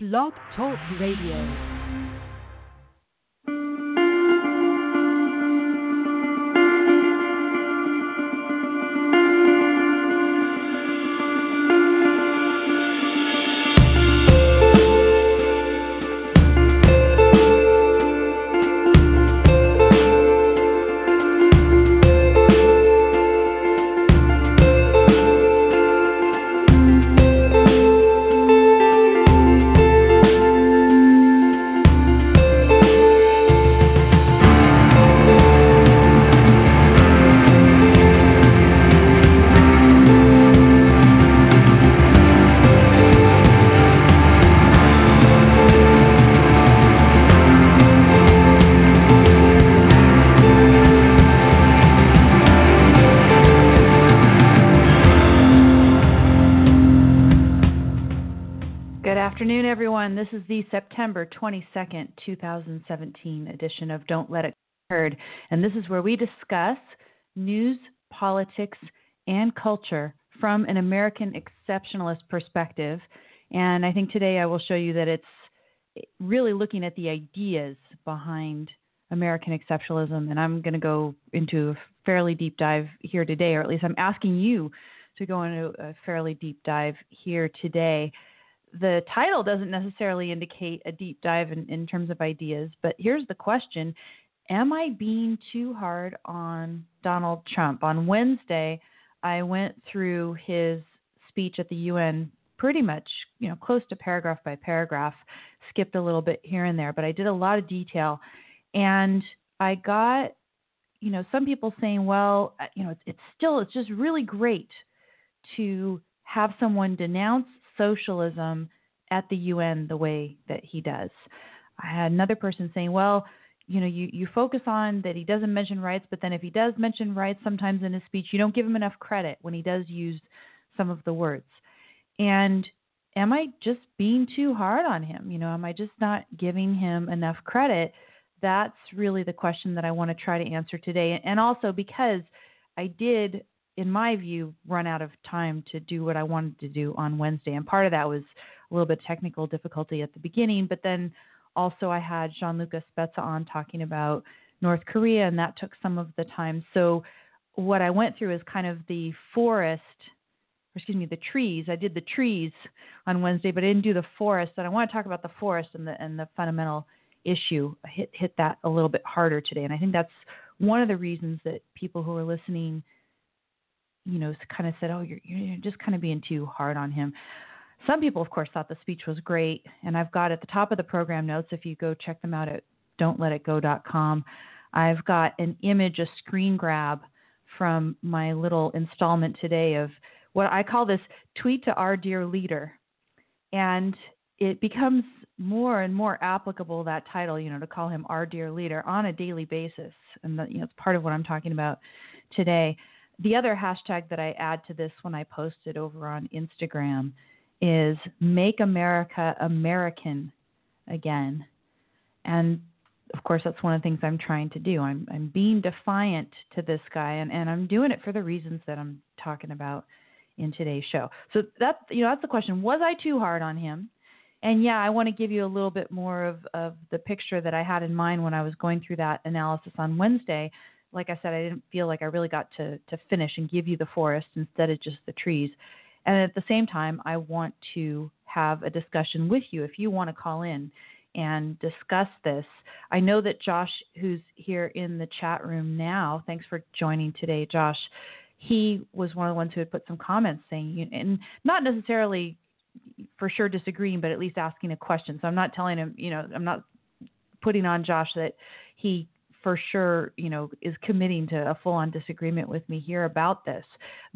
Blog Talk Radio. 22nd, 2017 edition of Don't Let It Heard. And this is where we discuss news, politics, and culture from an American exceptionalist perspective. And I think today I will show you that it's really looking at the ideas behind American exceptionalism. And I'm going to go into a fairly deep dive here today, or at least I'm asking you to go into a fairly deep dive here today the title doesn't necessarily indicate a deep dive in, in terms of ideas, but here's the question Am I being too hard on Donald Trump? On Wednesday, I went through his speech at the UN pretty much, you know, close to paragraph by paragraph, skipped a little bit here and there, but I did a lot of detail. And I got, you know, some people saying, well, uh, you know, it's, it's still, it's just really great to have someone denounce socialism at the UN the way that he does. I had another person saying, well, you know, you, you focus on that he doesn't mention rights, but then if he does mention rights sometimes in his speech, you don't give him enough credit when he does use some of the words. And am I just being too hard on him? You know, am I just not giving him enough credit? That's really the question that I want to try to answer today. And also because I did in my view, run out of time to do what I wanted to do on Wednesday. And part of that was a little bit technical difficulty at the beginning, but then also I had Gianluca Spezza on talking about North Korea, and that took some of the time. So what I went through is kind of the forest, excuse me, the trees. I did the trees on Wednesday, but I didn't do the forest. And I want to talk about the forest and the and the fundamental issue. I hit hit that a little bit harder today, and I think that's one of the reasons that people who are listening you know, kind of said, "Oh, you're you're just kind of being too hard on him." Some people, of course, thought the speech was great, and I've got at the top of the program notes. If you go check them out at don'tletitgo.com, I've got an image, a screen grab from my little installment today of what I call this tweet to our dear leader, and it becomes more and more applicable that title, you know, to call him our dear leader on a daily basis, and that, you know, it's part of what I'm talking about today the other hashtag that I add to this when I post it over on Instagram is Make America American Again. And of course, that's one of the things I'm trying to do. I'm, I'm being defiant to this guy, and, and I'm doing it for the reasons that I'm talking about in today's show. So that's you know that's the question. Was I too hard on him? And yeah, I want to give you a little bit more of, of the picture that I had in mind when I was going through that analysis on Wednesday like I said, I didn't feel like I really got to to finish and give you the forest instead of just the trees. And at the same time, I want to have a discussion with you if you want to call in and discuss this. I know that Josh, who's here in the chat room now, thanks for joining today, Josh. He was one of the ones who had put some comments saying, and not necessarily for sure disagreeing, but at least asking a question. So I'm not telling him, you know, I'm not putting on Josh that he for sure, you know, is committing to a full on disagreement with me here about this.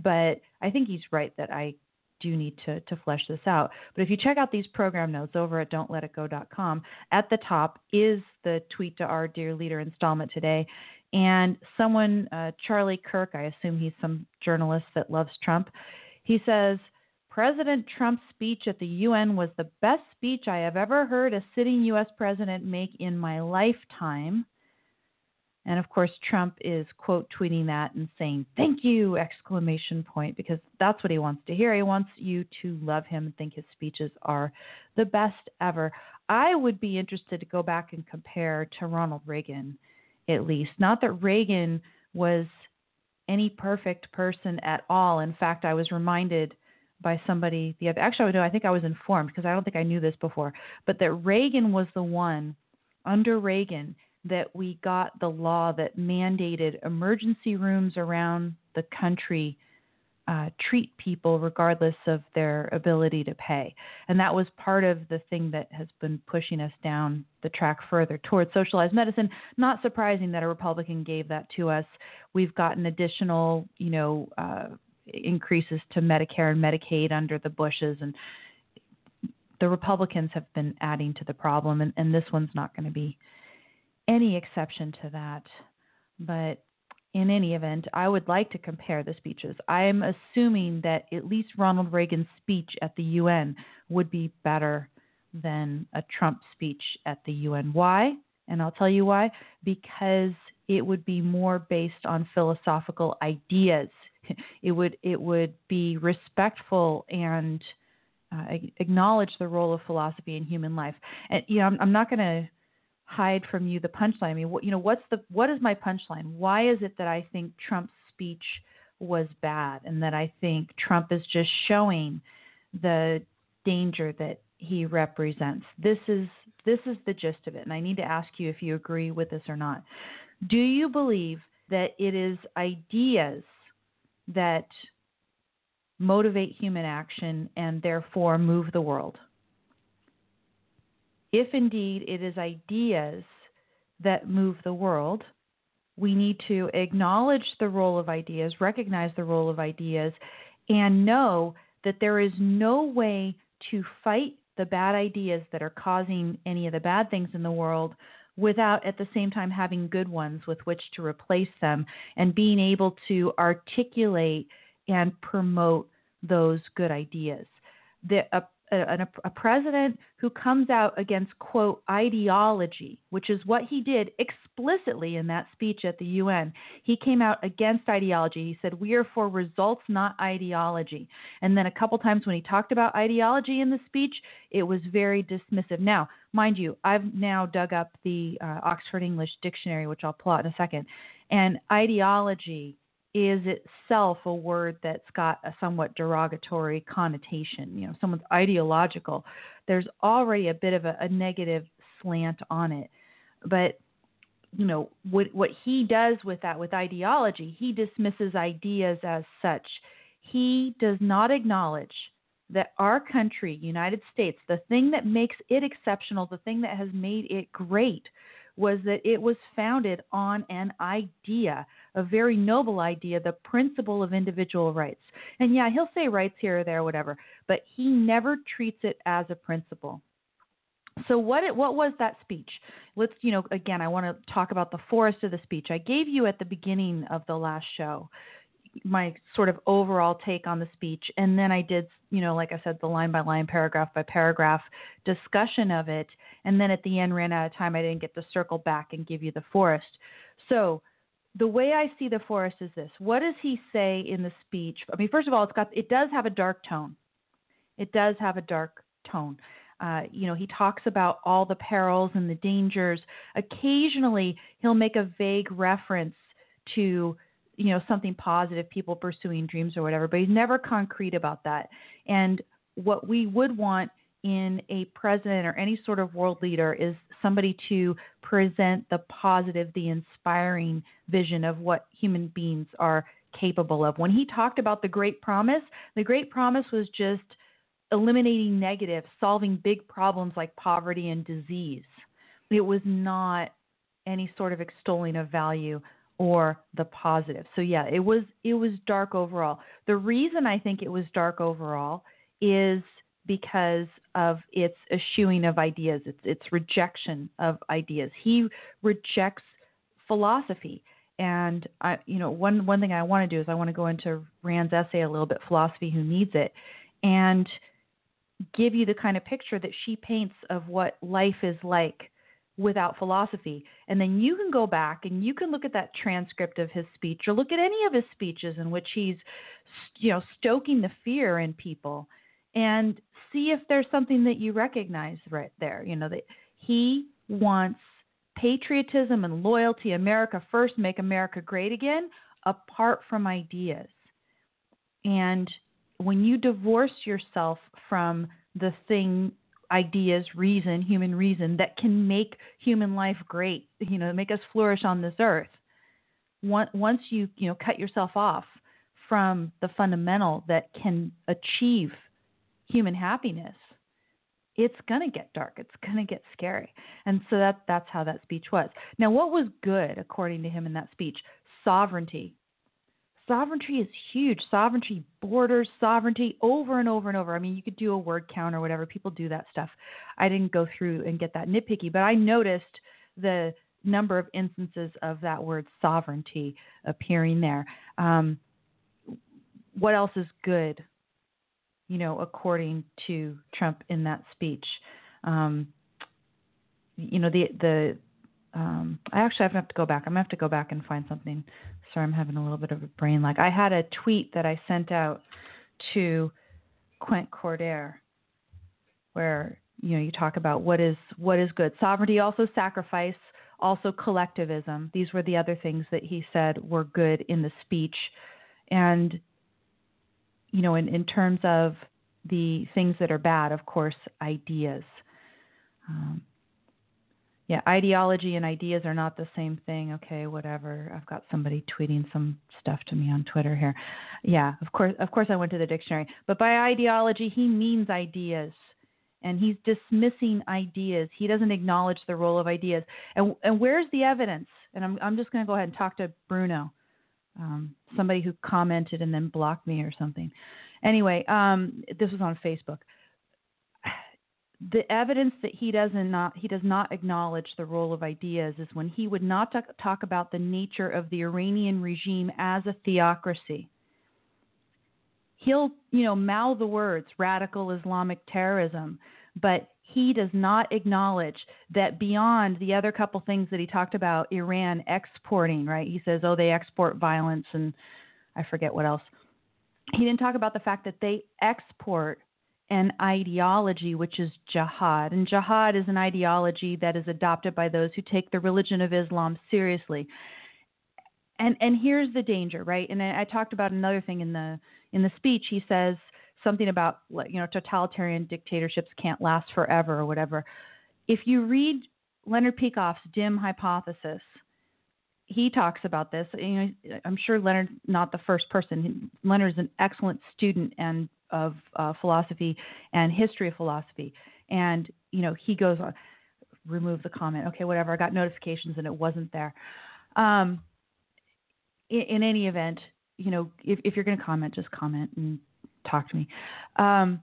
But I think he's right that I do need to, to flesh this out. But if you check out these program notes over at don'tletitgo.com, at the top is the tweet to our dear leader installment today. And someone, uh, Charlie Kirk, I assume he's some journalist that loves Trump, he says, President Trump's speech at the UN was the best speech I have ever heard a sitting U.S. president make in my lifetime. And of course, Trump is quote tweeting that and saying, "Thank you!" exclamation point because that's what he wants to hear. He wants you to love him and think his speeches are the best ever. I would be interested to go back and compare to Ronald Reagan, at least. Not that Reagan was any perfect person at all. In fact, I was reminded by somebody the other actually no, I think I was informed because I don't think I knew this before, but that Reagan was the one under Reagan that we got the law that mandated emergency rooms around the country uh, treat people regardless of their ability to pay. And that was part of the thing that has been pushing us down the track further towards socialized medicine. Not surprising that a Republican gave that to us. We've gotten additional, you know, uh, increases to Medicare and Medicaid under the Bushes, and the Republicans have been adding to the problem, and, and this one's not going to be any exception to that. But in any event, I would like to compare the speeches. I am assuming that at least Ronald Reagan's speech at the UN would be better than a Trump speech at the UN. Why? And I'll tell you why. Because it would be more based on philosophical ideas. It would it would be respectful and uh, acknowledge the role of philosophy in human life. And you know, I'm, I'm not going to hide from you the punchline. I mean, what, you know, what's the what is my punchline? Why is it that I think Trump's speech was bad, and that I think Trump is just showing the danger that he represents? This is this is the gist of it, and I need to ask you if you agree with this or not. Do you believe that it is ideas that motivate human action and therefore move the world? If indeed it is ideas that move the world, we need to acknowledge the role of ideas, recognize the role of ideas, and know that there is no way to fight the bad ideas that are causing any of the bad things in the world without at the same time having good ones with which to replace them and being able to articulate and promote those good ideas. The, a a, a, president who comes out against, quote, ideology, which is what he did explicitly in that speech at the UN. He came out against ideology. He said, We are for results, not ideology. And then a couple times when he talked about ideology in the speech, it was very dismissive. Now, mind you, I've now dug up the uh, Oxford English Dictionary, which I'll pull out in a second. And ideology is itself a word that's got a somewhat derogatory connotation. You know, someone's ideological. There's already a bit of a, a negative slant on it. But you know what what he does with that with ideology, he dismisses ideas as such. He does not acknowledge that our country, United States, the thing that makes it exceptional, the thing that has made it great, was that it was founded on an idea, a very noble idea, the principle of individual rights. And yeah, he'll say rights here or there, whatever, but he never treats it as a principle. So what it, what was that speech? Let's you know again I want to talk about the forest of the speech. I gave you at the beginning of the last show my sort of overall take on the speech and then I did you know like I said the line by line paragraph by paragraph discussion of it and then at the end ran out of time I didn't get to circle back and give you the forest. So the way I see the forest is this. What does he say in the speech? I mean first of all it's got it does have a dark tone. It does have a dark tone. Uh, you know, he talks about all the perils and the dangers. Occasionally, he'll make a vague reference to you know something positive people pursuing dreams or whatever but he's never concrete about that. And what we would want in a president or any sort of world leader is somebody to present the positive the inspiring vision of what human beings are capable of. When he talked about the great promise the great promise was just eliminating negative solving big problems like poverty and disease. It was not any sort of extolling of value or the positive. So yeah, it was it was dark overall. The reason I think it was dark overall is because of its eschewing of ideas, its its rejection of ideas. He rejects philosophy. And I, you know, one one thing I want to do is I want to go into Rand's essay a little bit, philosophy who needs it, and give you the kind of picture that she paints of what life is like without philosophy. And then you can go back and you can look at that transcript of his speech or look at any of his speeches in which he's you know stoking the fear in people and see if there's something that you recognize right there. You know that he wants patriotism and loyalty, America first, make America great again, apart from ideas. And when you divorce yourself from the thing ideas, reason, human reason that can make human life great, you know, make us flourish on this earth. Once you, you know, cut yourself off from the fundamental that can achieve human happiness, it's going to get dark. It's going to get scary. And so that that's how that speech was. Now, what was good according to him in that speech? Sovereignty sovereignty is huge. Sovereignty, borders, sovereignty, over and over and over. I mean, you could do a word count or whatever. People do that stuff. I didn't go through and get that nitpicky, but I noticed the number of instances of that word sovereignty appearing there. Um, what else is good, you know, according to Trump in that speech? Um, you know, the the um, I actually have to go back. I'm gonna have to go back and find something. Sorry, I'm having a little bit of a brain lag. I had a tweet that I sent out to Quent Cordair, where you know you talk about what is what is good. Sovereignty, also sacrifice, also collectivism. These were the other things that he said were good in the speech, and you know, in in terms of the things that are bad, of course, ideas. Um, yeah, ideology and ideas are not the same thing. Okay, whatever. I've got somebody tweeting some stuff to me on Twitter here. Yeah, of course, of course, I went to the dictionary. But by ideology, he means ideas, and he's dismissing ideas. He doesn't acknowledge the role of ideas. And and where's the evidence? And I'm I'm just going to go ahead and talk to Bruno, um, somebody who commented and then blocked me or something. Anyway, um, this was on Facebook the evidence that he does not he does not acknowledge the role of ideas is when he would not talk, talk about the nature of the Iranian regime as a theocracy. He'll you know mouth the words radical Islamic terrorism, but he does not acknowledge that beyond the other couple things that he talked about, Iran exporting, right? He says, oh, they export violence and I forget what else. He didn't talk about the fact that they export an ideology, which is jihad. And jihad is an ideology that is adopted by those who take the religion of Islam seriously. And and here's the danger, right? And I, I talked about another thing in the in the speech. He says something about you know totalitarian dictatorships can't last forever or whatever. If you read Leonard Peikoff's dim hypothesis, he talks about this. You know, I'm sure Leonard's not the first person. Leonard's an excellent student and of uh, philosophy and history of philosophy. And you know, he goes on, remove the comment. Okay, whatever. I got notifications and it wasn't there. Um, in, in any event, you know, if, if you're going to comment, just comment and talk to me. Um,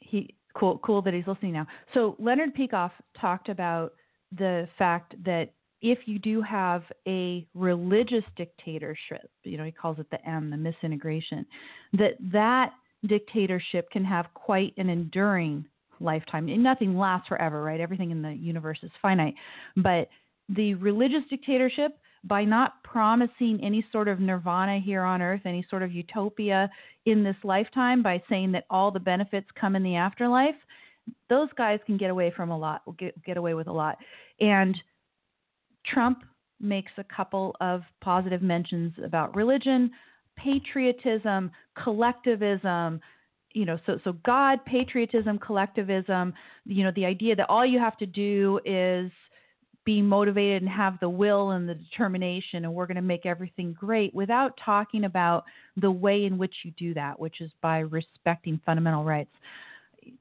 he cool cool that he's listening now. So Leonard Peikoff talked about the fact that if you do have a religious dictatorship, you know, he calls it the M, the misintegration, that that dictatorship can have quite an enduring lifetime. And nothing lasts forever, right? Everything in the universe is finite. But the religious dictatorship, by not promising any sort of nirvana here on earth, any sort of utopia in this lifetime, by saying that all the benefits come in the afterlife, those guys can get away from a lot, get, get away with a lot. And Trump makes a couple of positive mentions about religion, patriotism, collectivism, you know, so so God, patriotism, collectivism, you know, the idea that all you have to do is be motivated and have the will and the determination and we're going to make everything great without talking about the way in which you do that, which is by respecting fundamental rights.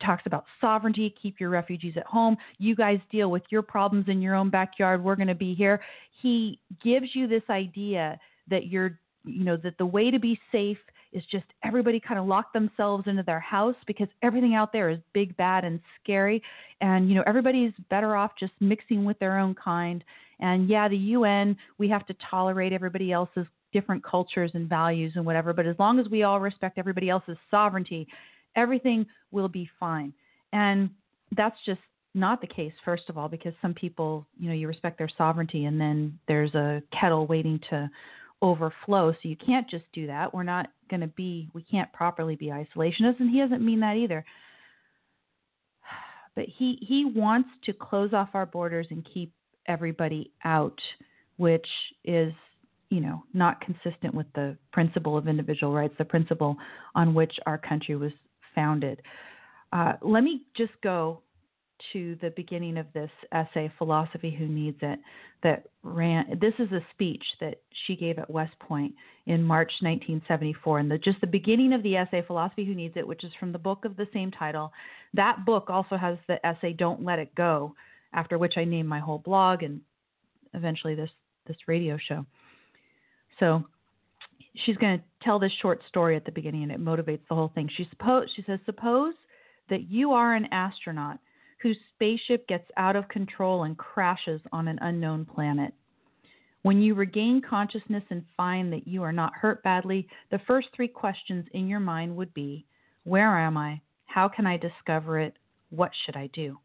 Talks about sovereignty, keep your refugees at home. You guys deal with your problems in your own backyard. We're going to be here. He gives you this idea that you're you know that the way to be safe is just everybody kind of lock themselves into their house because everything out there is big bad and scary and you know everybody's better off just mixing with their own kind and yeah the UN we have to tolerate everybody else's different cultures and values and whatever but as long as we all respect everybody else's sovereignty everything will be fine and that's just not the case, first of all, because some people, you know, you respect their sovereignty and then there's a kettle waiting to overflow. So you can't just do that. We're not going to be, we can't properly be isolationists, and he doesn't mean that either. But he, he wants to close off our borders and keep everybody out, which is, you know, not consistent with the principle of individual rights, the principle on which our country was founded. Uh, let me just go to the beginning of this essay, Philosophy Who Needs It, that Rand. This is a speech that she gave at West Point in March 1974. And the, just the beginning of the essay, Philosophy Who Needs It, which is from the book of the same title. That book also has the essay, Don't Let It Go, after which I named my whole blog and eventually this, this radio show. So she's going to tell this short story at the beginning and it motivates the whole thing. She, suppose, she says, Suppose that you are an astronaut whose spaceship gets out of control and crashes on an unknown planet. When you regain consciousness and find that you are not hurt badly, the first three questions in your mind would be Where am I? How can I discover it? What should I do?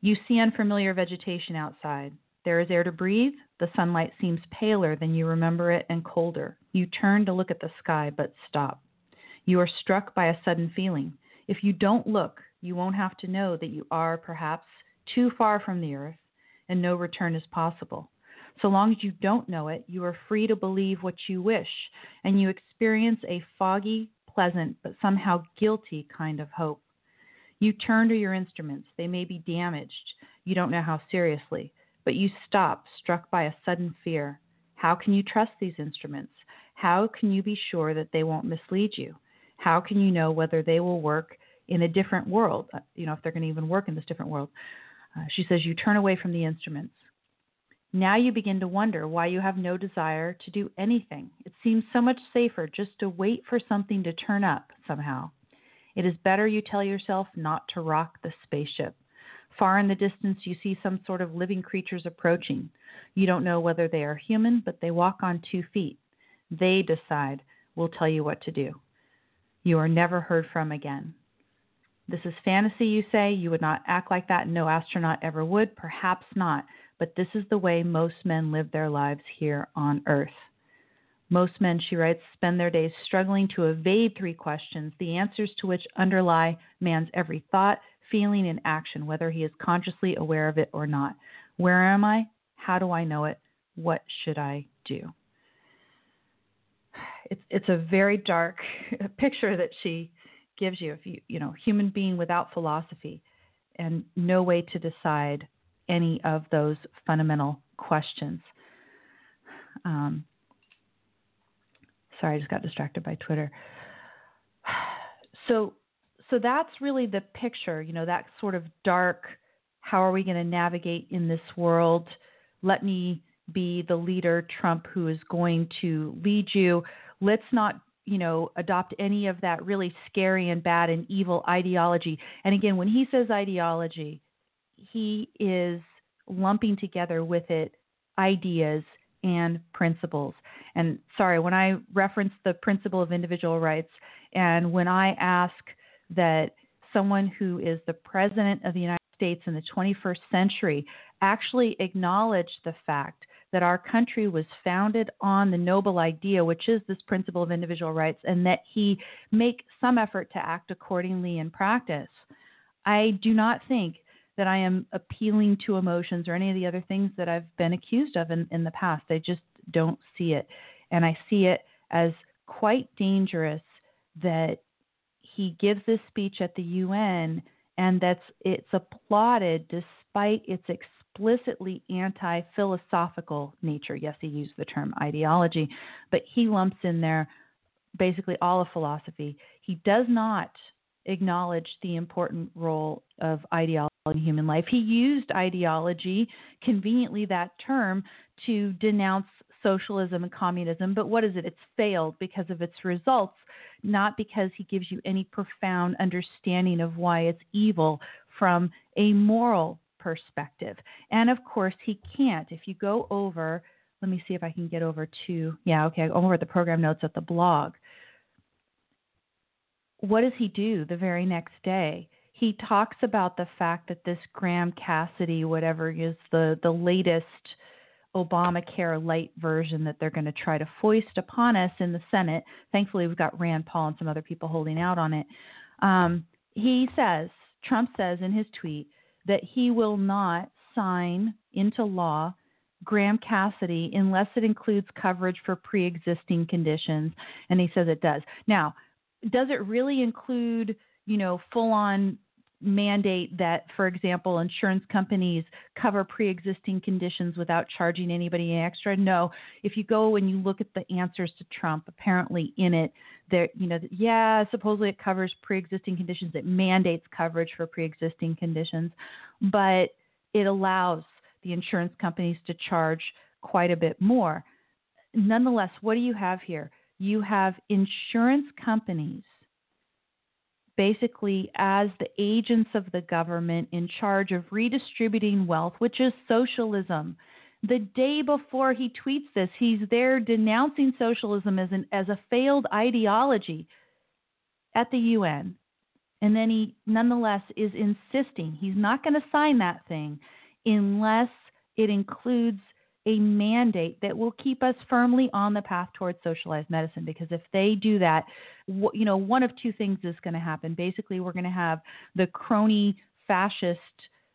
You see unfamiliar vegetation outside. There is air to breathe. The sunlight seems paler than you remember it and colder. You turn to look at the sky but stop. You are struck by a sudden feeling. If you don't look, you won't have to know that you are perhaps too far from the earth and no return is possible. So long as you don't know it, you are free to believe what you wish, and you experience a foggy, pleasant, but somehow guilty kind of hope. You turn to your instruments. They may be damaged. You don't know how seriously, but you stop, struck by a sudden fear. How can you trust these instruments? How can you be sure that they won't mislead you? How can you know whether they will work in a different world, uh, you know, if they're going to even work in this different world. Uh, she says, You turn away from the instruments. Now you begin to wonder why you have no desire to do anything. It seems so much safer just to wait for something to turn up somehow. It is better, you tell yourself, not to rock the spaceship. Far in the distance, you see some sort of living creatures approaching. You don't know whether they are human, but they walk on two feet. They decide, We'll tell you what to do. You are never heard from again. This is fantasy, you say. You would not act like that. No astronaut ever would. Perhaps not. But this is the way most men live their lives here on Earth. Most men, she writes, spend their days struggling to evade three questions, the answers to which underlie man's every thought, feeling, and action, whether he is consciously aware of it or not. Where am I? How do I know it? What should I do? It's, it's a very dark picture that she gives you if you you know human being without philosophy and no way to decide any of those fundamental questions um, sorry i just got distracted by twitter so so that's really the picture you know that sort of dark how are we going to navigate in this world let me be the leader trump who is going to lead you let's not you know, adopt any of that really scary and bad and evil ideology. And again, when he says ideology, he is lumping together with it ideas and principles. And sorry, when I reference the principle of individual rights, and when I ask that someone who is the president of the United States in the 21st century actually acknowledged the fact that our country was founded on the noble idea, which is this principle of individual rights, and that he make some effort to act accordingly in practice. I do not think that I am appealing to emotions or any of the other things that I've been accused of in, in the past. I just don't see it. And I see it as quite dangerous that he gives this speech at the UN and that's it's applauded despite its explicitly anti philosophical nature. Yes, he used the term ideology, but he lumps in there basically all of philosophy. He does not acknowledge the important role of ideology in human life. He used ideology, conveniently that term, to denounce socialism and communism, but what is it? It's failed because of its results, not because he gives you any profound understanding of why it's evil from a moral perspective. And of course, he can't. If you go over, let me see if I can get over to, yeah, okay, over at the program notes at the blog. What does he do the very next day? he talks about the fact that this Graham Cassidy, whatever is the, the latest Obamacare light version that they're going to try to foist upon us in the Senate. Thankfully, we've got Rand Paul and some other people holding out on it. Um, he says, Trump says in his tweet, that he will not sign into law Graham Cassidy unless it includes coverage for pre existing conditions. And he says it does. Now, does it really include, you know, full on mandate that, for example, insurance companies cover pre-existing conditions without charging anybody extra? No. If you go and you look at the answers to Trump, apparently in it, there, you know, yeah, supposedly it covers pre-existing conditions. It mandates coverage for pre-existing conditions, but it allows the insurance companies to charge quite a bit more. Nonetheless, what do you have here? You have insurance companies basically as the agents of the government in charge of redistributing wealth, which is socialism. The day before he tweets this, he's there denouncing socialism as an as a failed ideology at the UN. And then he nonetheless is insisting he's not going to sign that thing unless it includes a mandate that will keep us firmly on the path towards socialized medicine because if they do that you know one of two things is going to happen. Basically we're going to have the crony fascist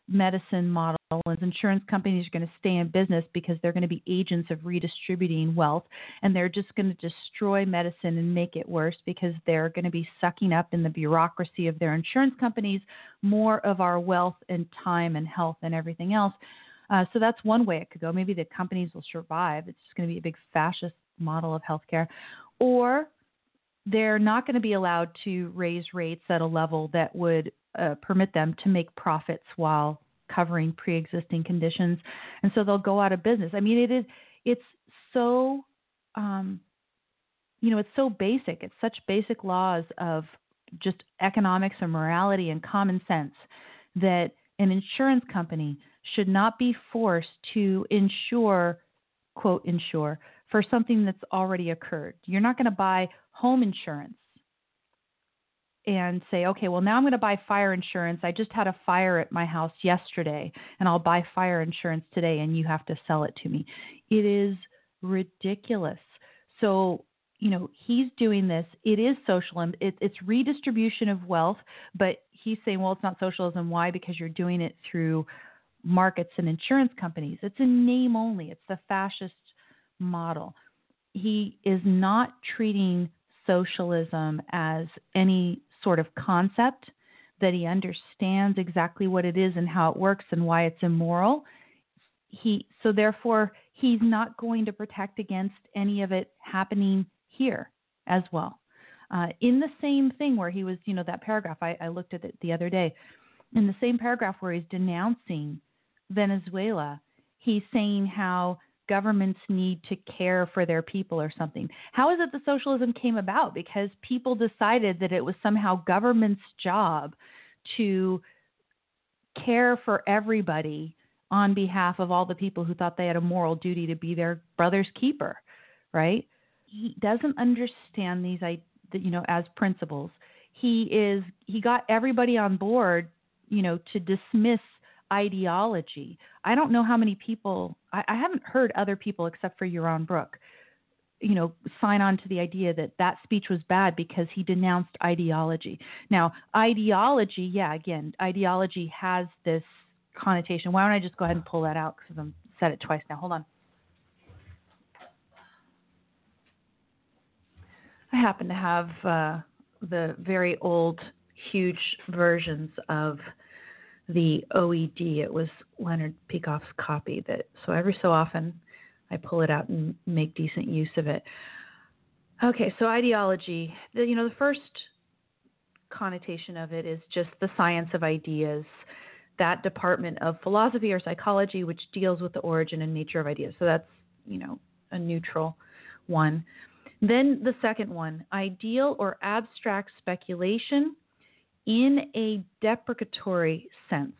medicine model and insurance companies are going to stay in business because they're going to be agents of redistributing wealth and they're just going to destroy medicine and make it worse because they're going to be sucking up in the bureaucracy of their insurance companies more of our wealth and time and health and everything else uh, so that's one way it could go. Maybe the companies will survive. It's just going to be a big fascist model of healthcare. Or they're not going to be allowed to raise rates at a level that would uh, permit them to make profits while covering pre-existing conditions, and so they'll go out of business. I mean, it is it's so um, you know it's so basic. It's such basic laws of just economics and morality and common sense that an insurance company should not be forced to insure, quote, insure for something that's already occurred. You're not going to buy home insurance and say, okay, well, now I'm going to buy fire insurance. I just had a fire at my house yesterday, and I'll buy fire insurance today, and you have to sell it to me. It is ridiculous. So, you know, he's doing this. It is socialism. It, it's redistribution of wealth, but he's saying, well, it's not socialism. Why? Because you're doing it through markets and insurance companies. It's a name only, it's the fascist model. He is not treating socialism as any sort of concept that he understands exactly what it is and how it works and why it's immoral. He so therefore he's not going to protect against any of it happening here as well. Uh, in the same thing where he was, you know, that paragraph I, I looked at it the other day. In the same paragraph where he's denouncing Venezuela, he's saying how governments need to care for their people or something. How is it that socialism came about? Because people decided that it was somehow government's job to care for everybody on behalf of all the people who thought they had a moral duty to be their brother's keeper, right? He doesn't understand these you know as principles. He is he got everybody on board, you know, to dismiss ideology. I don't know how many people, I, I haven't heard other people except for Yaron Brook, you know, sign on to the idea that that speech was bad because he denounced ideology. Now, ideology, yeah, again, ideology has this connotation. Why don't I just go ahead and pull that out because I've said it twice now. Hold on. I happen to have uh, the very old, huge versions of the OED. It was Leonard Peikoff's copy that so every so often I pull it out and make decent use of it. Okay, so ideology. The, you know, the first connotation of it is just the science of ideas, that department of philosophy or psychology which deals with the origin and nature of ideas. So that's, you know, a neutral one. Then the second one, ideal or abstract speculation in a deprecatory sense,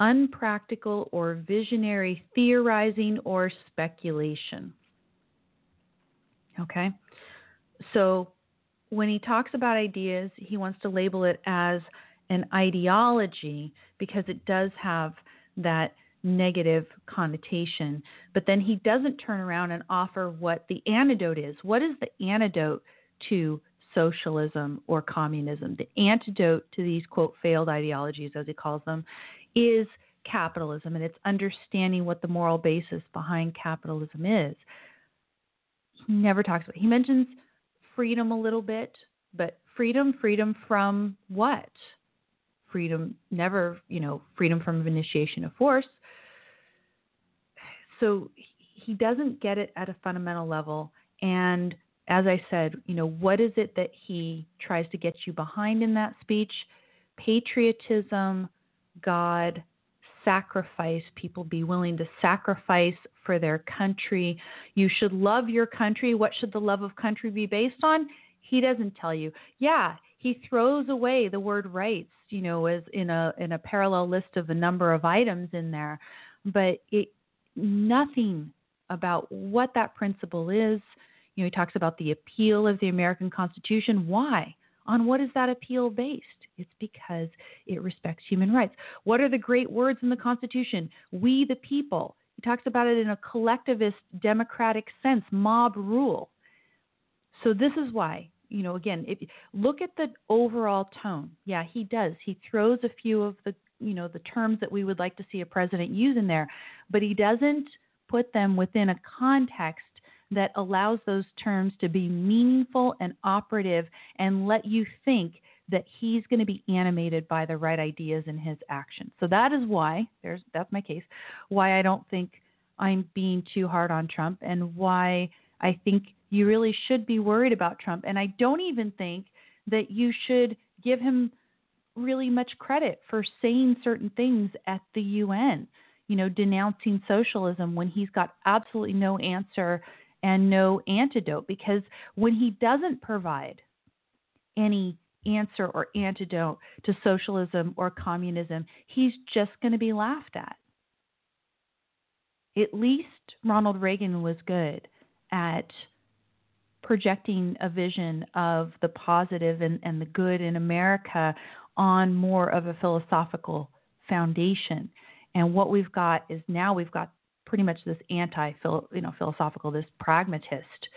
unpractical or visionary theorizing or speculation. Okay? So when he talks about ideas, he wants to label it as an ideology because it does have that negative connotation. But then he doesn't turn around and offer what the antidote is. What is the antidote to socialism or communism? The antidote to these, quote, failed ideologies, as he calls them, is capitalism and it's understanding what the moral basis behind capitalism is. He never talks about it. He mentions freedom a little bit, but freedom, freedom from what? Freedom, never, you know, freedom from initiation of force. So he doesn't get it at a fundamental level. And as I said, you know, what is it that he tries to get you behind in that speech? Patriotism, God, sacrifice, people be willing to sacrifice for their country. You should love your country. What should the love of country be based on? He doesn't tell you. Yeah, he throws away the word rights, you know, as in a in a parallel list of a number of items in there, but it nothing about what that principle is. You know, he talks about the appeal of the American Constitution. Why? On what is that appeal based? It's because it respects human rights. What are the great words in the Constitution? We the people. He talks about it in a collectivist democratic sense, mob rule. So this is why, you know, again, if look at the overall tone. Yeah, he does. He throws a few of the, you know, the terms that we would like to see a president use in there, but he doesn't put them within a context that allows those terms to be meaningful and operative and let you think that he's going to be animated by the right ideas in his actions. So that is why there's that's my case. Why I don't think I'm being too hard on Trump and why I think you really should be worried about Trump. And I don't even think that you should give him really much credit for saying certain things at the UN, you know, denouncing socialism when he's got absolutely no answer and no antidote because when he doesn't provide any answer or antidote to socialism or communism, he's just going to be laughed at. At least Ronald Reagan was good at projecting a vision of the positive and, and the good in America on more of a philosophical foundation. And what we've got is now we've got pretty much this anti you know philosophical this pragmatist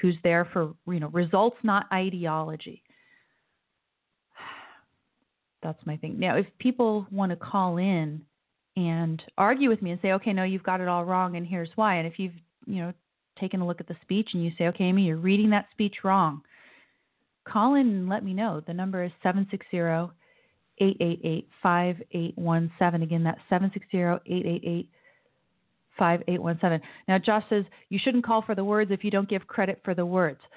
who's there for you know results not ideology. That's my thing. Now if people want to call in and argue with me and say okay no you've got it all wrong and here's why and if you've you know taken a look at the speech and you say okay amy you're reading that speech wrong call in and let me know. The number is 760 888 5817 again that's 760 888 5817. Now, Josh says you shouldn't call for the words if you don't give credit for the words.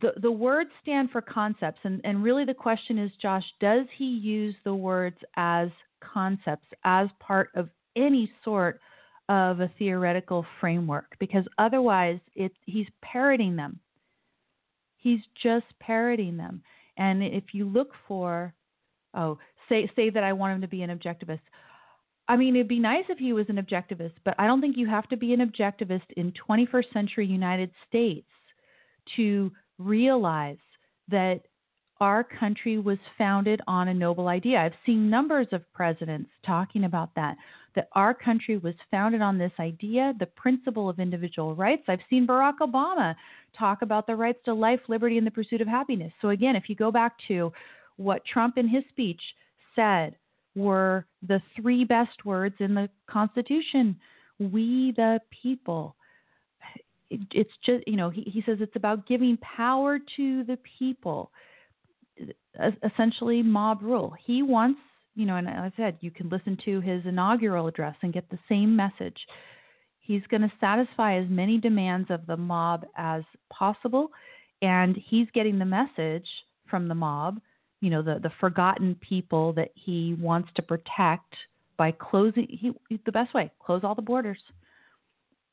The, the words stand for concepts, and, and really the question is, Josh, does he use the words as concepts, as part of any sort of a theoretical framework? Because otherwise, it, he's parroting them. He's just parroting them. And if you look for, oh, say say that I want him to be an objectivist. I mean, it'd be nice if he was an objectivist, but I don't think you have to be an objectivist in 21st century United States to realize that our country was founded on a noble idea. I've seen numbers of presidents talking about that, that our country was founded on this idea, the principle of individual rights. I've seen Barack Obama talk about the rights to life, liberty, and the pursuit of happiness. So, again, if you go back to what Trump in his speech said were the three best words in the Constitution we the people. It, it's just, you know, he, he says it's about giving power to the people, essentially mob rule. He wants, you know, and I said, you can listen to his inaugural address and get the same message. He's going to satisfy as many demands of the mob as possible, and he's getting the message from the mob you know the the forgotten people that he wants to protect by closing he the best way close all the borders.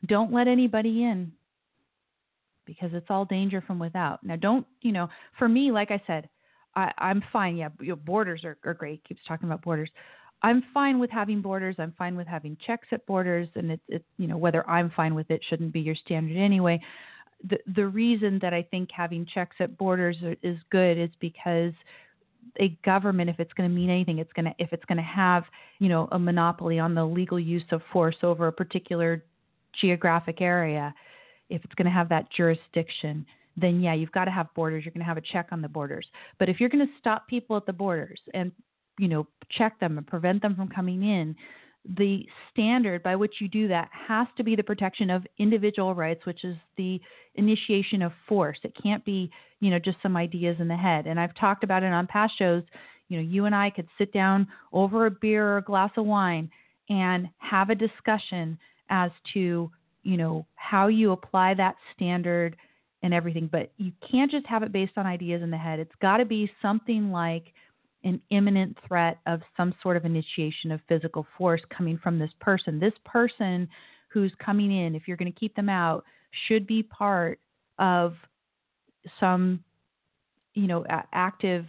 Don't let anybody in because it's all danger from without. Now don't you know for me like i said i i'm fine. Yeah borders are, are great. Keeps talking about borders. I'm fine with having borders. I'm fine with having checks at borders. And it's it you know whether i'm fine with it shouldn't be your standard anyway. The the reason that i think having checks at borders is good is because a government, if it's going to mean anything, it's going to if it's going to have you know a monopoly on the legal use of force over a particular geographic area, if it's going to have that jurisdiction, then yeah, you've got to have borders. You're going to have a check on the borders. But if you're going to stop people at the borders and you know check them and prevent them from coming in, the standard by which you do that has to be the protection of individual rights, which is the initiation of force. It can't be, you know, just some ideas in the head. And I've talked about it on past shows. You know, you and I could sit down over a beer or a glass of wine and have a discussion as to, you know, how you apply that standard and everything. But you can't just have it based on ideas in the head. It's got to be something like an imminent threat of some sort of initiation of physical force coming from this person. This person who's coming in, if you're going to keep them out, should be part of some, you know, active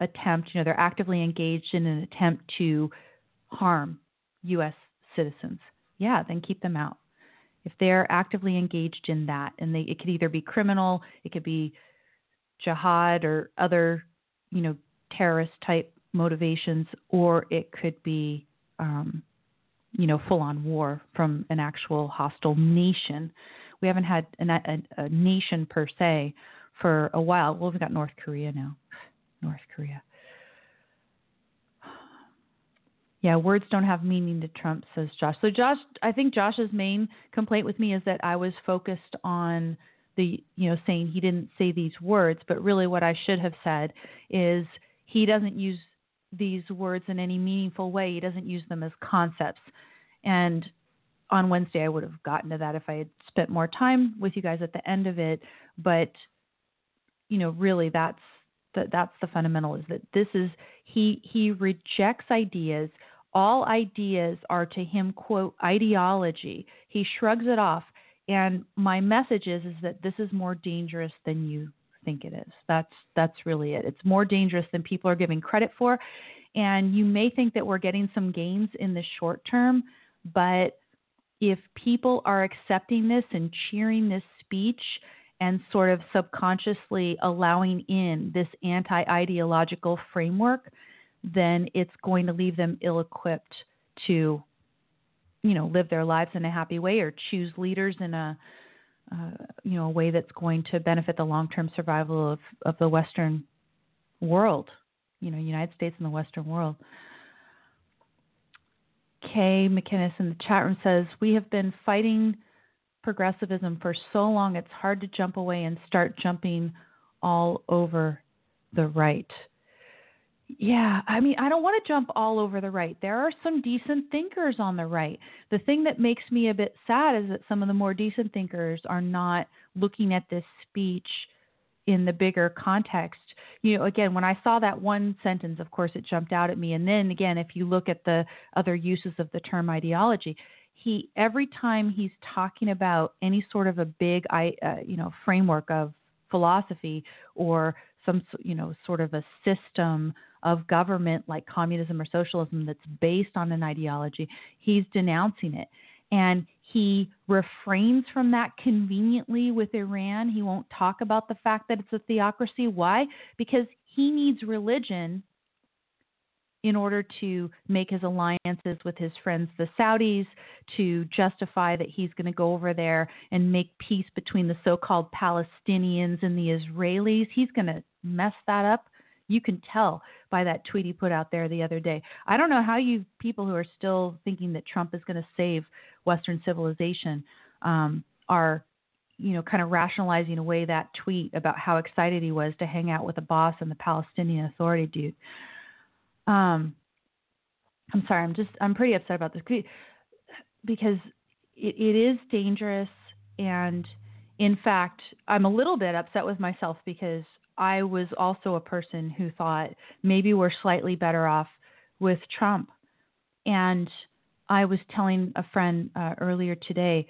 attempt. You know, they're actively engaged in an attempt to harm U.S. citizens. Yeah, then keep them out. If they're actively engaged in that, and they, it could either be criminal, it could be jihad or other, you know, terrorist type motivations, or it could be, um, you know, full on war from an actual hostile nation. We haven't had a, a, a nation per se for a while. Well, we've got North Korea now. North Korea. Yeah, words don't have meaning to Trump, says Josh. So, Josh, I think Josh's main complaint with me is that I was focused on the, you know, saying he didn't say these words, but really what I should have said is he doesn't use these words in any meaningful way. He doesn't use them as concepts. And on Wednesday, I would have gotten to that if I had spent more time with you guys at the end of it. But you know, really, that's the, that's the fundamental is that this is he he rejects ideas. All ideas are to him quote ideology. He shrugs it off. And my message is is that this is more dangerous than you think it is. That's that's really it. It's more dangerous than people are giving credit for. And you may think that we're getting some gains in the short term, but if people are accepting this and cheering this speech and sort of subconsciously allowing in this anti ideological framework, then it's going to leave them ill equipped to, you know, live their lives in a happy way or choose leaders in a uh, you know, a way that's going to benefit the long-term survival of, of the Western world, you know, United States and the Western world. Kay McInnes in the chat room says, We have been fighting progressivism for so long, it's hard to jump away and start jumping all over the right. Yeah, I mean, I don't want to jump all over the right. There are some decent thinkers on the right. The thing that makes me a bit sad is that some of the more decent thinkers are not looking at this speech in the bigger context. You know, again, when I saw that one sentence, of course, it jumped out at me. And then again, if you look at the other uses of the term ideology, he every time he's talking about any sort of a big, uh, you know, framework of philosophy or some, you know, sort of a system of government like communism or socialism that's based on an ideology, he's denouncing it. And he refrains from that conveniently with Iran. He won't talk about the fact that it's a theocracy. Why? Because he needs religion in order to make his alliances with his friends, the Saudis, to justify that he's going to go over there and make peace between the so called Palestinians and the Israelis. He's going to mess that up you can tell by that tweet he put out there the other day. I don't know how you people who are still thinking that Trump is going to save Western civilization um, are, you know, kind of rationalizing away that tweet about how excited he was to hang out with Abbas and the Palestinian Authority dude. Um, I'm sorry, I'm just I'm pretty upset about this because it, it is dangerous and in fact, I'm a little bit upset with myself because I was also a person who thought maybe we're slightly better off with Trump. And I was telling a friend uh, earlier today,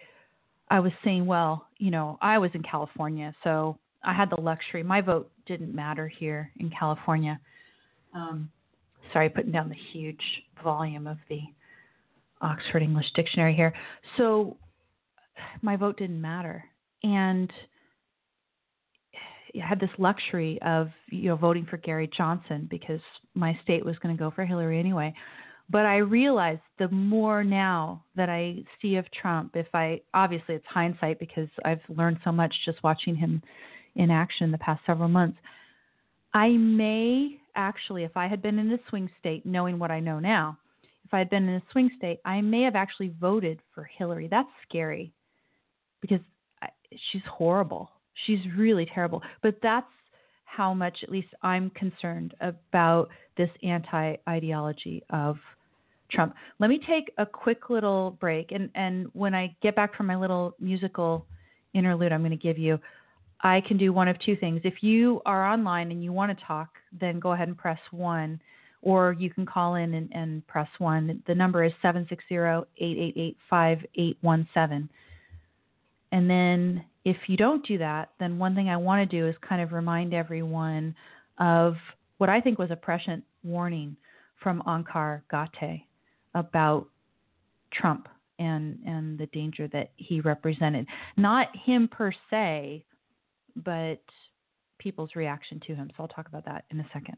I was saying, well, you know, I was in California, so I had the luxury. My vote didn't matter here in California. Um, sorry, putting down the huge volume of the Oxford English Dictionary here. So my vote didn't matter. And had this luxury of you know voting for Gary Johnson because my state was going to go for Hillary anyway. But I realize the more now that I see of Trump, if I obviously it's hindsight because I've learned so much just watching him in action the past several months. I may actually, if I had been in a swing state, knowing what I know now, if I had been in a swing state, I may have actually voted for Hillary. That's scary because she's horrible. She's really terrible. But that's how much, at least, I'm concerned about this anti ideology of Trump. Let me take a quick little break. And, and when I get back from my little musical interlude, I'm going to give you, I can do one of two things. If you are online and you want to talk, then go ahead and press one, or you can call in and, and press one. The number is 760 888 5817. And then if you don't do that, then one thing I want to do is kind of remind everyone of what I think was a prescient warning from Onkar Ghate about Trump and and the danger that he represented. Not him per se, but people's reaction to him. So I'll talk about that in a second.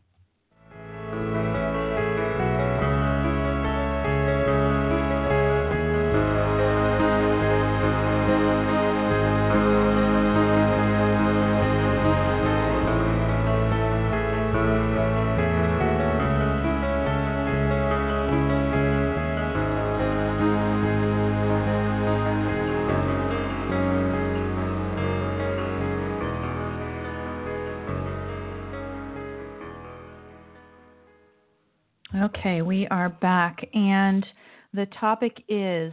Okay, we are back, and the topic is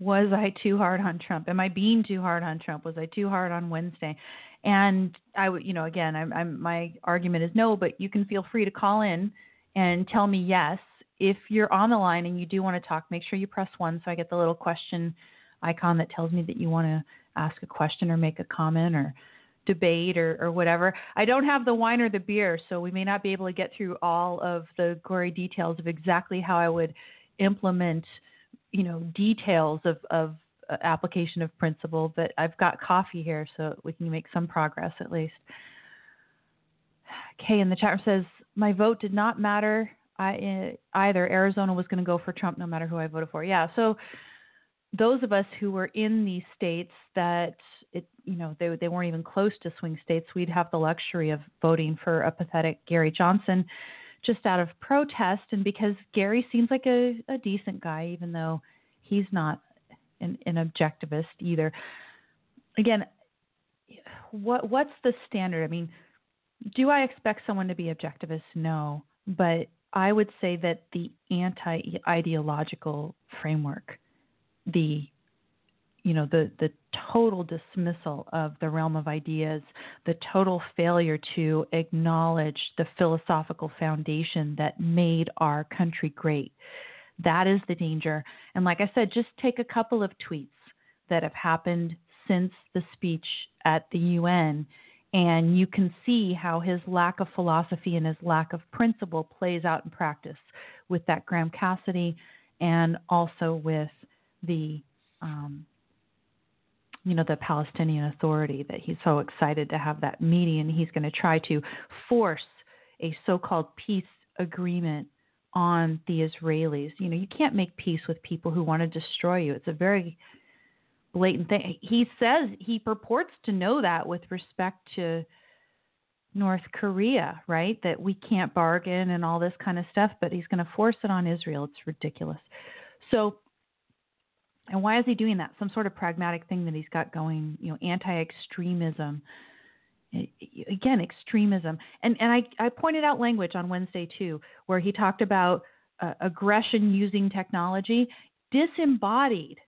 Was I too hard on Trump? Am I being too hard on Trump? Was I too hard on Wednesday? And I would, you know, again, I'm, I'm, my argument is no, but you can feel free to call in and tell me yes. If you're on the line and you do want to talk, make sure you press one so I get the little question icon that tells me that you want to ask a question or make a comment or debate or, or whatever. I don't have the wine or the beer, so we may not be able to get through all of the gory details of exactly how I would implement, you know, details of, of uh, application of principle. But I've got coffee here, so we can make some progress at least. Kay in the chat room says, My vote did not matter I, either. Arizona was going to go for Trump no matter who I voted for. Yeah, so those of us who were in these states that it you know they they weren't even close to swing states we'd have the luxury of voting for a pathetic Gary Johnson just out of protest. And because Gary seems like a, a decent guy even though he's not an, an objectivist either. Again what what's the standard? I mean do i expect someone to be objectivist? No. But i would say that the anti ideological framework the you know the the total dismissal of the realm of ideas the total failure to acknowledge the philosophical foundation that made our country great. That is the danger. And like i said just take a couple of tweets that have happened since the speech at the UN and you can see how his lack of philosophy and his lack of principle plays out in practice with that Graham Cassidy and also with the um, you know the Palestinian Authority that he's so excited to have that meeting and he's going to try to force a so-called peace agreement on the Israelis. You know, you can't make peace with people who want to destroy you. It's a very blatant thing. He says he purports to know that with respect to North Korea, right? That we can't bargain and all this kind of stuff, but he's going to force it on Israel. It's ridiculous. So and why is he doing that? Some sort of pragmatic thing that he's got going, you know, anti-extremism. Again, extremism. And and I I pointed out language on Wednesday too, where he talked about uh, aggression using technology, disembodied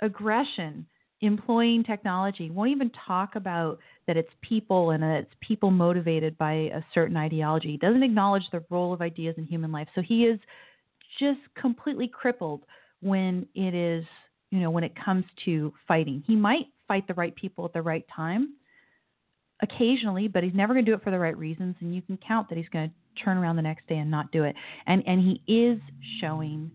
aggression employing technology. Won't even talk about that it's people and that it's people motivated by a certain ideology. He doesn't acknowledge the role of ideas in human life. So he is just completely crippled when it is, you know, when it comes to fighting. He might fight the right people at the right time occasionally, but he's never going to do it for the right reasons. And you can count that he's going to turn around the next day and not do it. And and he is showing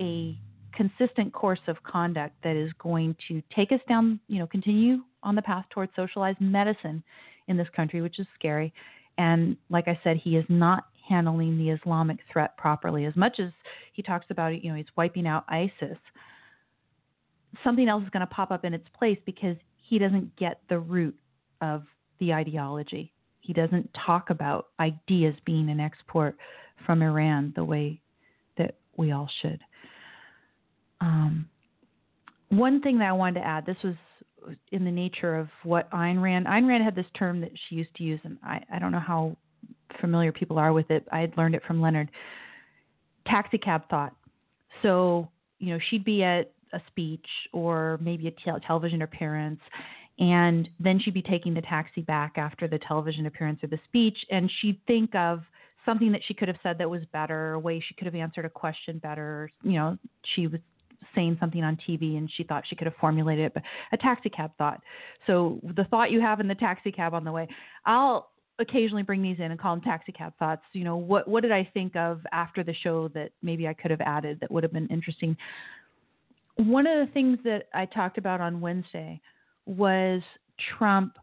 a consistent course of conduct that is going to take us down, you know, continue on the path towards socialized medicine in this country, which is scary. And like I said, he is not handling the Islamic threat properly. As much as he talks about it, you know, he's wiping out ISIS, something else is going to pop up in its place because he doesn't get the root of the ideology. He doesn't talk about ideas being an export from Iran the way that we all should. Um, one thing that I wanted to add this was in the nature of what Ayn Rand. Ayn Rand had this term that she used to use, and I, I don't know how familiar people are with it. I had learned it from Leonard. Taxicab thought. So, you know, she'd be at a speech or maybe a te- television appearance, and then she'd be taking the taxi back after the television appearance or the speech, and she'd think of something that she could have said that was better, a way she could have answered a question better. You know, she was saying something on TV and she thought she could have formulated it, but a taxi cab thought. So the thought you have in the taxi cab on the way, I'll occasionally bring these in and call them taxi cab thoughts. You know, what what did I think of after the show that maybe I could have added that would have been interesting? One of the things that I talked about on Wednesday was Trump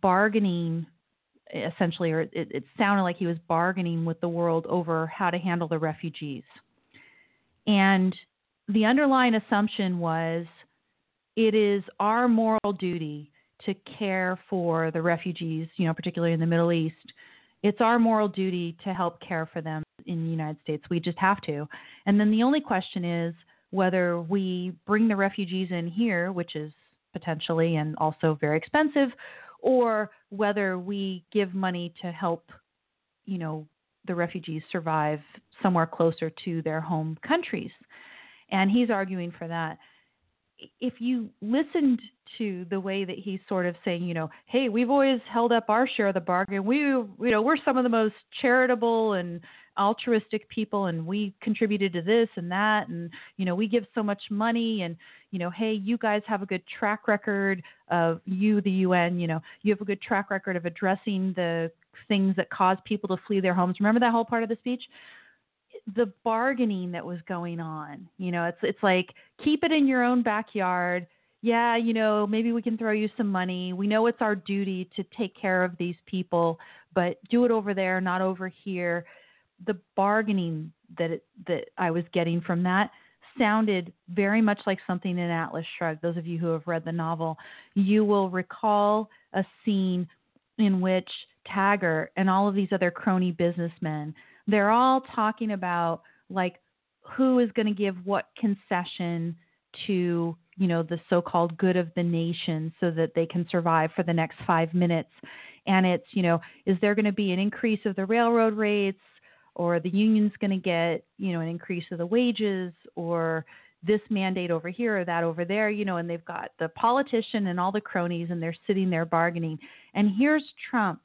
bargaining essentially, or it, it sounded like he was bargaining with the world over how to handle the refugees. And the underlying assumption was it is our moral duty to care for the refugees, you know, particularly in the Middle East. It's our moral duty to help care for them in the United States. We just have to. And then the only question is whether we bring the refugees in here, which is potentially and also very expensive, or whether we give money to help, you know, the refugees survive somewhere closer to their home countries. And he's arguing for that. If you listened to the way that he's sort of saying, you know, hey, we've always held up our share of the bargain. We, you know, we're some of the most charitable and altruistic people and we contributed to this and that and you know we give so much money and you know hey you guys have a good track record of you the UN you know you have a good track record of addressing the things that cause people to flee their homes remember that whole part of the speech the bargaining that was going on you know it's it's like keep it in your own backyard yeah, you know, maybe we can throw you some money. We know it's our duty to take care of these people, but do it over there, not over here the bargaining that it, that I was getting from that sounded very much like something in Atlas Shrugged. Those of you who have read the novel, you will recall a scene in which Taggart and all of these other crony businessmen, they're all talking about like who is going to give what concession to you know the so-called good of the nation so that they can survive for the next five minutes. And it's you know is there going to be an increase of the railroad rates or the union's going to get you know an increase of the wages or this mandate over here or that over there you know and they've got the politician and all the cronies and they're sitting there bargaining. And here's trump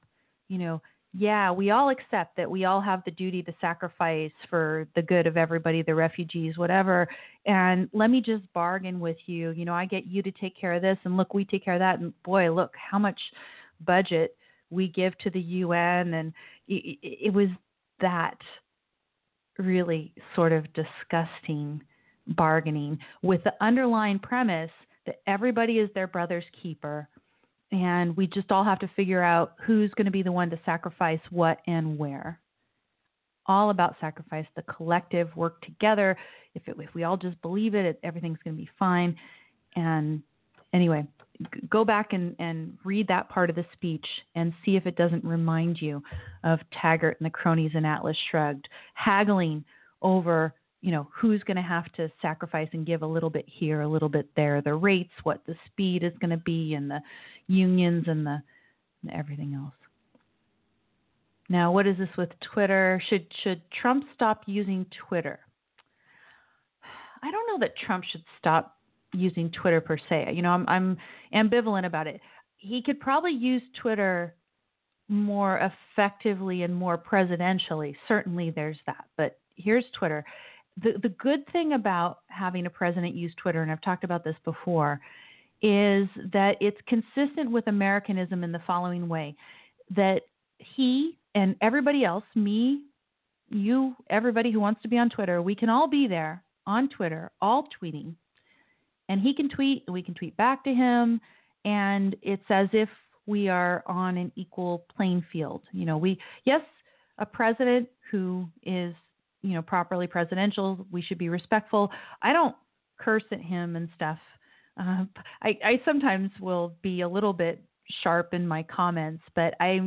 you know yeah we all accept that we all have the duty to sacrifice for the good of everybody the refugees whatever. And let me just bargain with you. You know i get you to take care of this and look we take care of that. And boy look how much budget we give to the UN and it, it was that really sort of disgusting bargaining with the underlying premise that everybody is their brother's keeper and we just all have to figure out who's going to be the one to sacrifice what and where. All about sacrifice, the collective work together. If, it, if we all just believe it, it everything's going to be fine. And anyway, go back and, and read that part of the speech and see if it doesn't remind you of Taggart and the cronies in Atlas Shrugged, haggling over, you know, who's going to have to sacrifice and give a little bit here, a little bit there, the rates, what the speed is going to be, and the unions and the and everything else. Now, what is this with Twitter? Should should Trump stop using Twitter? I don't know that Trump should stop using Twitter per se. You know, I'm, I'm ambivalent about it. He could probably use Twitter more effectively and more presidentially. Certainly, there's that. But here's Twitter. The the good thing about having a president use Twitter, and I've talked about this before, is that it's consistent with Americanism in the following way: that he and everybody else, me, you, everybody who wants to be on Twitter, we can all be there on Twitter, all tweeting and he can tweet, and we can tweet back to him, and it's as if we are on an equal playing field. You know, we yes, a president who is you know properly presidential, we should be respectful. I don't curse at him and stuff. Uh, I, I sometimes will be a little bit sharp in my comments, but I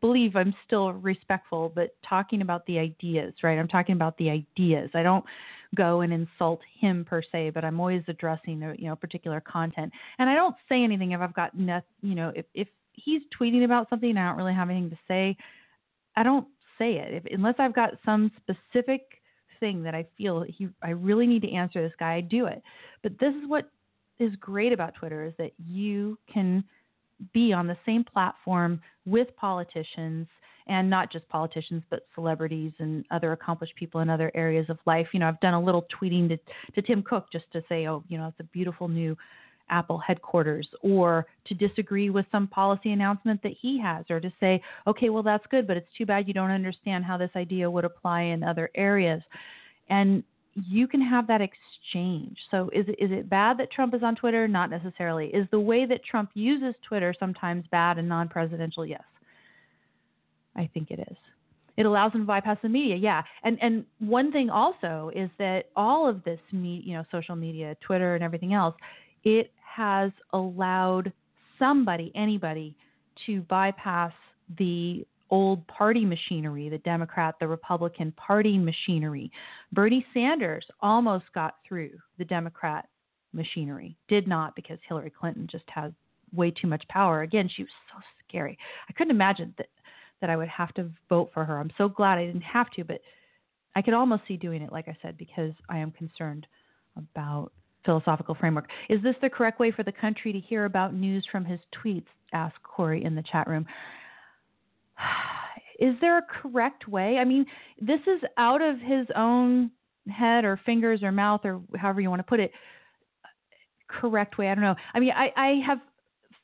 believe I'm still respectful. But talking about the ideas, right? I'm talking about the ideas. I don't go and insult him per se, but I'm always addressing a you know particular content. And I don't say anything if I've got nothing. You know, if if he's tweeting about something I don't really have anything to say, I don't say it if, unless I've got some specific thing that I feel he I really need to answer this guy. I do it. But this is what is great about Twitter is that you can be on the same platform with politicians and not just politicians but celebrities and other accomplished people in other areas of life. You know, I've done a little tweeting to to Tim Cook just to say, "Oh, you know, it's a beautiful new Apple headquarters or to disagree with some policy announcement that he has or to say, okay, well, that's good, but it's too bad you don't understand how this idea would apply in other areas. And you can have that exchange. So is it, is it bad that Trump is on Twitter? Not necessarily. Is the way that Trump uses Twitter sometimes bad and non-presidential? Yes. I think it is. It allows them to bypass the media, yeah. And and one thing also is that all of this, me, you know, social media, Twitter, and everything else, it has allowed somebody, anybody, to bypass the old party machinery, the Democrat, the Republican party machinery. Bernie Sanders almost got through the Democrat machinery, did not because Hillary Clinton just has way too much power. Again, she was so scary. I couldn't imagine that that I would have to vote for her. I'm so glad I didn't have to, but I could almost see doing it, like I said, because I am concerned about philosophical framework. Is this the correct way for the country to hear about news from his tweets? asked Corey in the chat room. Is there a correct way? I mean, this is out of his own head or fingers or mouth or however you want to put it. Correct way? I don't know. I mean, I, I have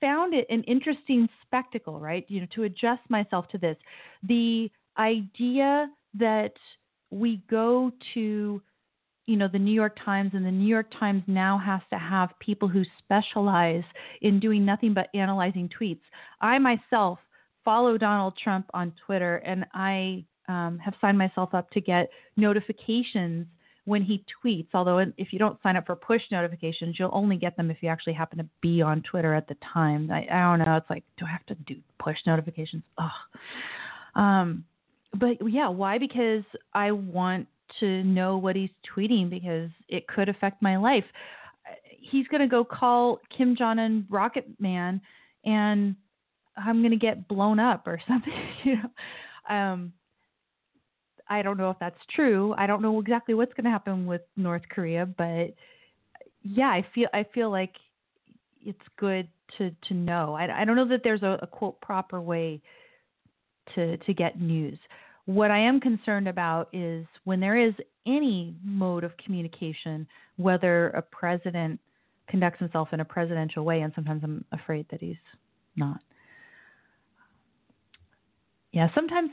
found it an interesting spectacle, right? You know, to adjust myself to this. The idea that we go to you know the New York Times and the New York Times now has to have people who specialize in doing nothing but analyzing tweets. I myself follow Donald Trump on Twitter and I um, have signed myself up to get notifications when he tweets. Although if you don't sign up for push notifications, you'll only get them if you actually happen to be on Twitter at the time. I, I don't know. It's like, do I have to do push notifications? Ugh. Um, but yeah, why? Because I want to know what he's tweeting because it could affect my life. He's going to go call Kim Jong Un Rocket Man, and I'm going to get blown up or something. you know, um, I don't know if that's true. I don't know exactly what's going to happen with North Korea, but yeah, I feel I feel like it's good to to know. I, I don't know that there's a, a quote proper way to to get news. What I am concerned about is when there is any mode of communication, whether a president conducts himself in a presidential way, and sometimes I'm afraid that he's not. Yeah, sometimes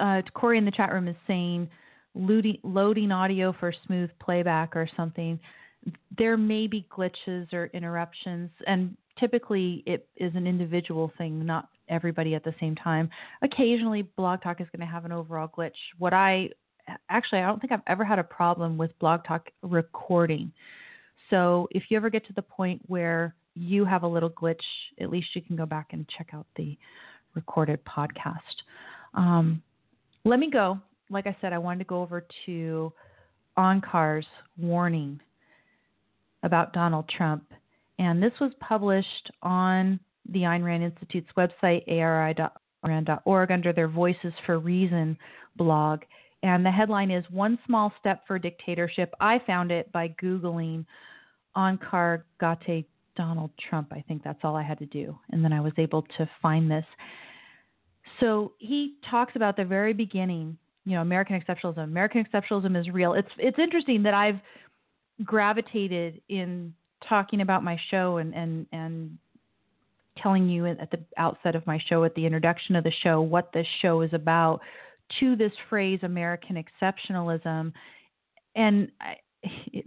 uh, Corey in the chat room is saying loading, loading audio for smooth playback or something. There may be glitches or interruptions, and typically it is an individual thing, not everybody at the same time. Occasionally, Blog Talk is going to have an overall glitch. What I actually, I don't think I've ever had a problem with Blog Talk recording. So if you ever get to the point where you have a little glitch, at least you can go back and check out the recorded podcast. Um, let me go. Like I said, I wanted to go over to Onkar's warning about Donald Trump. And this was published on the Ayn Rand Institute's website, ari.rand.org, under their Voices for Reason blog. And the headline is One Small Step for Dictatorship. I found it by Googling Onkar Ghate Donald Trump. I think that's all I had to do. And then I was able to find this. So he talks about the very beginning, you know, American exceptionalism. American exceptionalism is real. It's it's interesting that I've gravitated in talking about my show and and and telling you at the outset of my show, at the introduction of the show, what this show is about, to this phrase American exceptionalism, and I,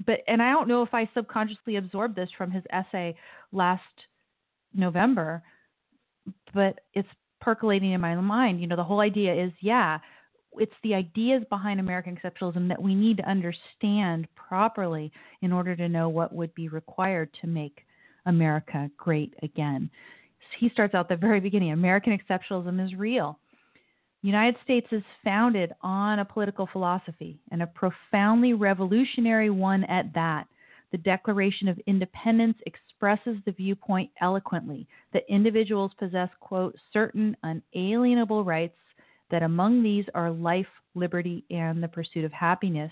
but and I don't know if I subconsciously absorbed this from his essay last November, but it's percolating in my mind. You know, the whole idea is, yeah, it's the ideas behind American exceptionalism that we need to understand properly in order to know what would be required to make America great again. He starts out the very beginning American exceptionalism is real. The United States is founded on a political philosophy and a profoundly revolutionary one at that. The Declaration of Independence expresses the viewpoint eloquently that individuals possess, quote, certain unalienable rights, that among these are life, liberty, and the pursuit of happiness,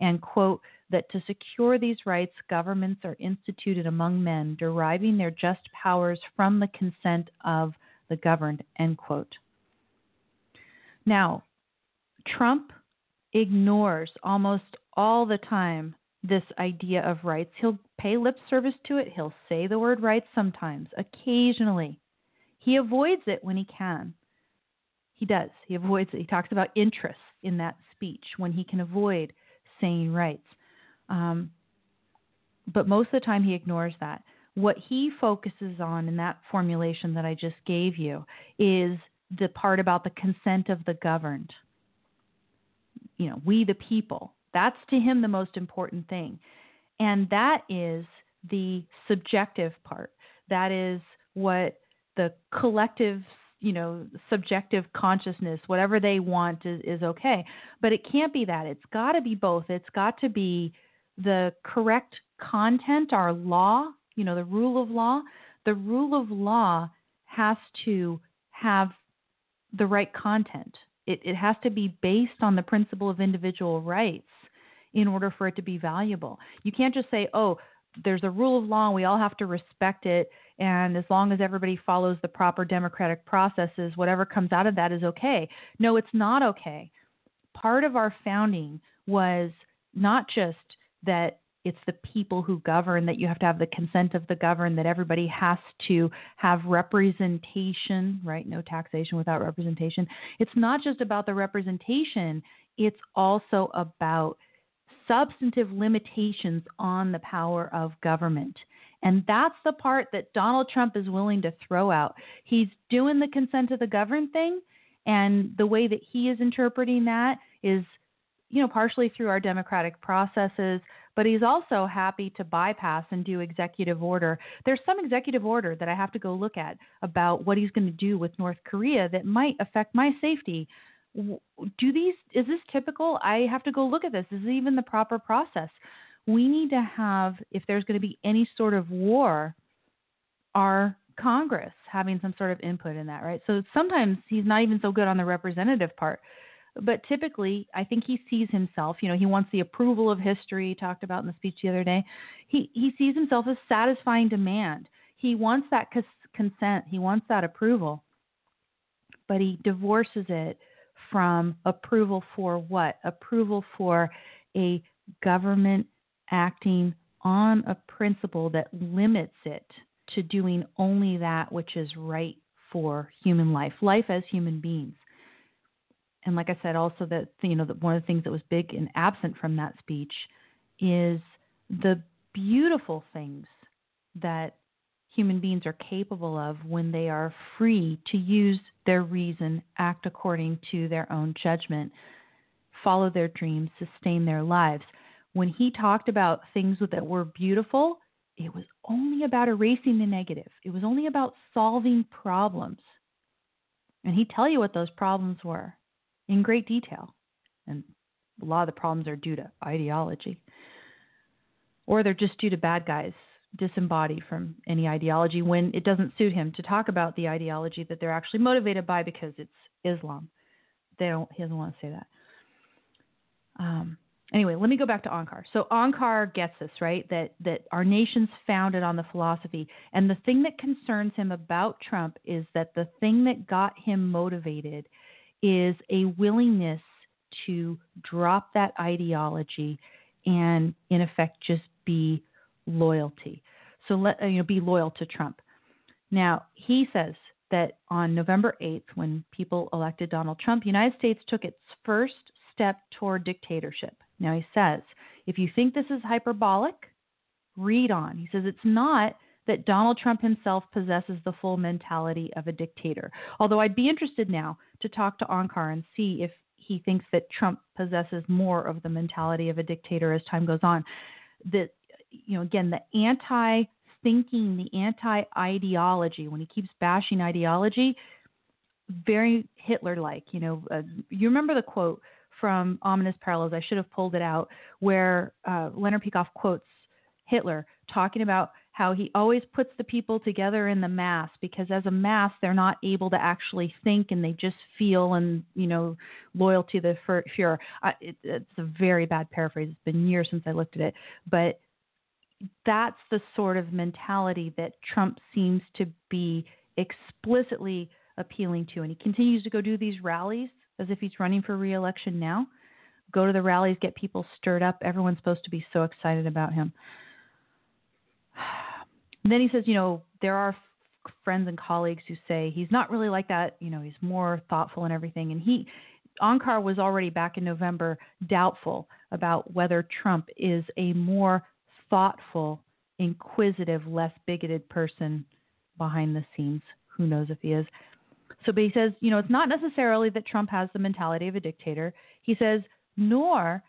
and, quote, that to secure these rights, governments are instituted among men, deriving their just powers from the consent of the governed, end quote. Now, Trump ignores almost all the time this idea of rights. He'll pay lip service to it, he'll say the word rights sometimes, occasionally. He avoids it when he can. He does. He avoids it. He talks about interests in that speech when he can avoid saying rights. Um, but most of the time, he ignores that. What he focuses on in that formulation that I just gave you is the part about the consent of the governed. You know, we the people. That's to him the most important thing. And that is the subjective part. That is what the collective, you know, subjective consciousness, whatever they want is, is okay. But it can't be that. It's got to be both. It's got to be the correct content, our law, you know, the rule of law. The rule of law has to have the right content. It, it has to be based on the principle of individual rights in order for it to be valuable. You can't just say, oh, there's a rule of law and we all have to respect it. And as long as everybody follows the proper democratic processes, whatever comes out of that is okay. No, it's not okay. Part of our founding was not just that it's the people who govern, that you have to have the consent of the governed, that everybody has to have representation, right? No taxation without representation. It's not just about the representation, it's also about substantive limitations on the power of government. And that's the part that Donald Trump is willing to throw out. He's doing the consent of the governed thing, and the way that he is interpreting that is, you know, partially through our democratic processes, but he's also happy to bypass and do executive order. There's some executive order that I have to go look at about what he's going to do with North Korea that might affect my safety. Do these is this typical? I have to go look at this. Is this even the proper process? We need to have if there's going to be any sort of war, our Congress having some sort of input in that, right? So sometimes he's not even so good on the representative part but typically i think he sees himself you know he wants the approval of history talked about in the speech the other day. He he sees himself as satisfying demand. He wants that cons- consent. He wants that approval. But he divorces it from approval for what? Approval for a government acting on a principle that limits it to doing only that which is right for human life life as human beings and like I said, also that you know that one of the things that was big and absent from that speech is the beautiful things that human beings are capable of when they are free to use their reason, act according to their own judgment, follow their dreams, sustain their lives. When he talked about things that were beautiful, it was only about erasing the negative. It was only about solving problems. And he'd tell you what those problems were in great detail. And a lot of the problems are due to ideology, or they're just due to bad guys disembodied from any ideology when it doesn't suit him to talk about the ideology that they're actually motivated by because it's Islam. They don't. He doesn't want to say that. Um, anyway, let me go back to Onkar. So Onkar gets this right that that our nation's founded on the philosophy, and the thing that concerns him about Trump is that the thing that got him motivated is a willingness to drop that ideology and, in effect, just be loyalty. So let uh, you know, be loyal to Trump. Now he says that on November 8th, when people elected Donald Trump, the United States took its first step toward dictatorship. Now he says, if you think this is hyperbolic, read on. He says it's not that Donald Trump himself possesses the full mentality of a dictator. Although I'd be interested now to talk to Onkar and see if he thinks that Trump possesses more of the mentality of a dictator as time goes on. That, you know, again, the anti thinking, the anti ideology, when he keeps bashing ideology, very Hitler like. You know, uh, you remember the quote from Ominous Parallels, I should have pulled it out, where uh, Leonard Peikoff quotes Hitler talking about how he always puts the people together in the mass because as a mass they're not able to actually think and they just feel and you know loyalty to the Fuhrer. Uh, it, it's a very bad paraphrase. It's been years since I looked at it, but that's the sort of mentality that Trump seems to be explicitly appealing to, and he continues to go do these rallies as if he's running for reelection now. Go to the rallies, get people stirred up. Everyone's supposed to be so excited about him. And then he says, you know, there are friends and colleagues who say he's not really like that. You know, he's more thoughtful and everything. And he, Onkar was already back in November doubtful about whether Trump is a more thoughtful, inquisitive, less bigoted person behind the scenes. Who knows if he is? So, but he says, you know, it's not necessarily that Trump has the mentality of a dictator. He says, nor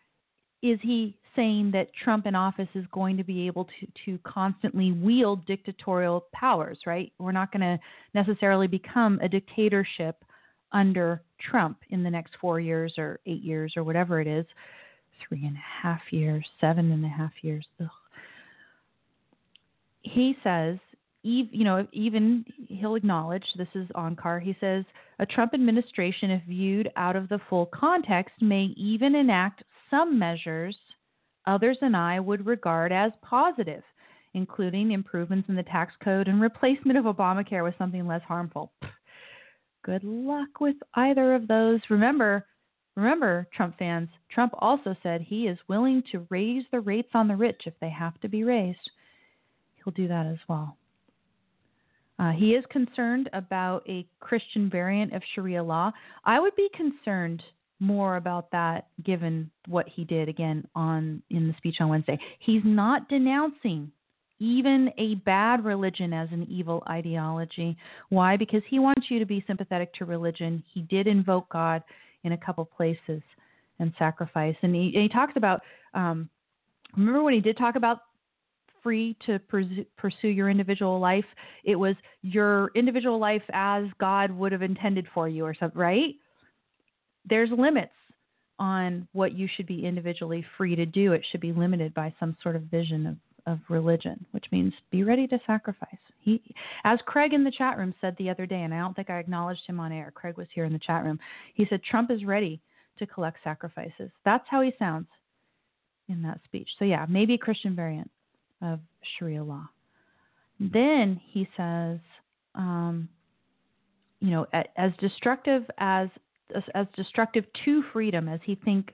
is he saying that Trump in office is going to be able to, to constantly wield dictatorial powers, right? We're not going to necessarily become a dictatorship under Trump in the next four years or eight years or whatever it is. Three and a half years, seven and a half years. Ugh. He says you know, even he'll acknowledge this is Onkar. He says a Trump administration, if viewed out of the full context, may even enact some measures others and I would regard as positive, including improvements in the tax code and replacement of Obamacare with something less harmful. Good luck with either of those. Remember, remember, Trump fans, Trump also said he is willing to raise the rates on the rich if they have to be raised. He'll do that as well. Uh, he is concerned about a Christian variant of Sharia law. I would be concerned more about that given what he did again on in the speech on Wednesday. He's not denouncing even a bad religion as an evil ideology. Why? Because he wants you to be sympathetic to religion. He did invoke God in a couple places and sacrifice. And he, and he talks about um, remember when he did talk about free to pursue your individual life. It was your individual life as God would have intended for you, or something, right? There's limits on what you should be individually free to do. It should be limited by some sort of vision of, of religion, which means be ready to sacrifice. He, as Craig in the chat room said the other day, and I don't think I acknowledged him on air. Craig was here in the chat room. He said Trump is ready to collect sacrifices. That's how he sounds in that speech. So yeah, maybe a Christian variant of Sharia law. Then he says, um, you know, as destructive as as destructive to freedom as he think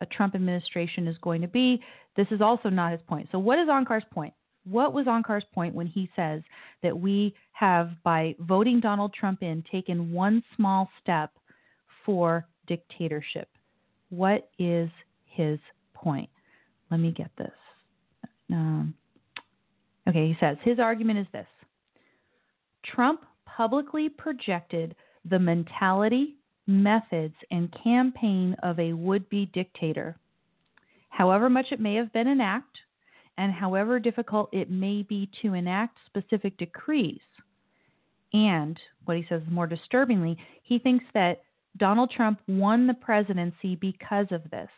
a Trump administration is going to be. This is also not his point. So, what is Onkar's point? What was Onkar's point when he says that we have, by voting Donald Trump in, taken one small step for dictatorship? What is his point? Let me get this. Um, Okay, he says his argument is this Trump publicly projected the mentality, methods, and campaign of a would be dictator. However much it may have been an act, and however difficult it may be to enact specific decrees. And what he says more disturbingly, he thinks that Donald Trump won the presidency because of this.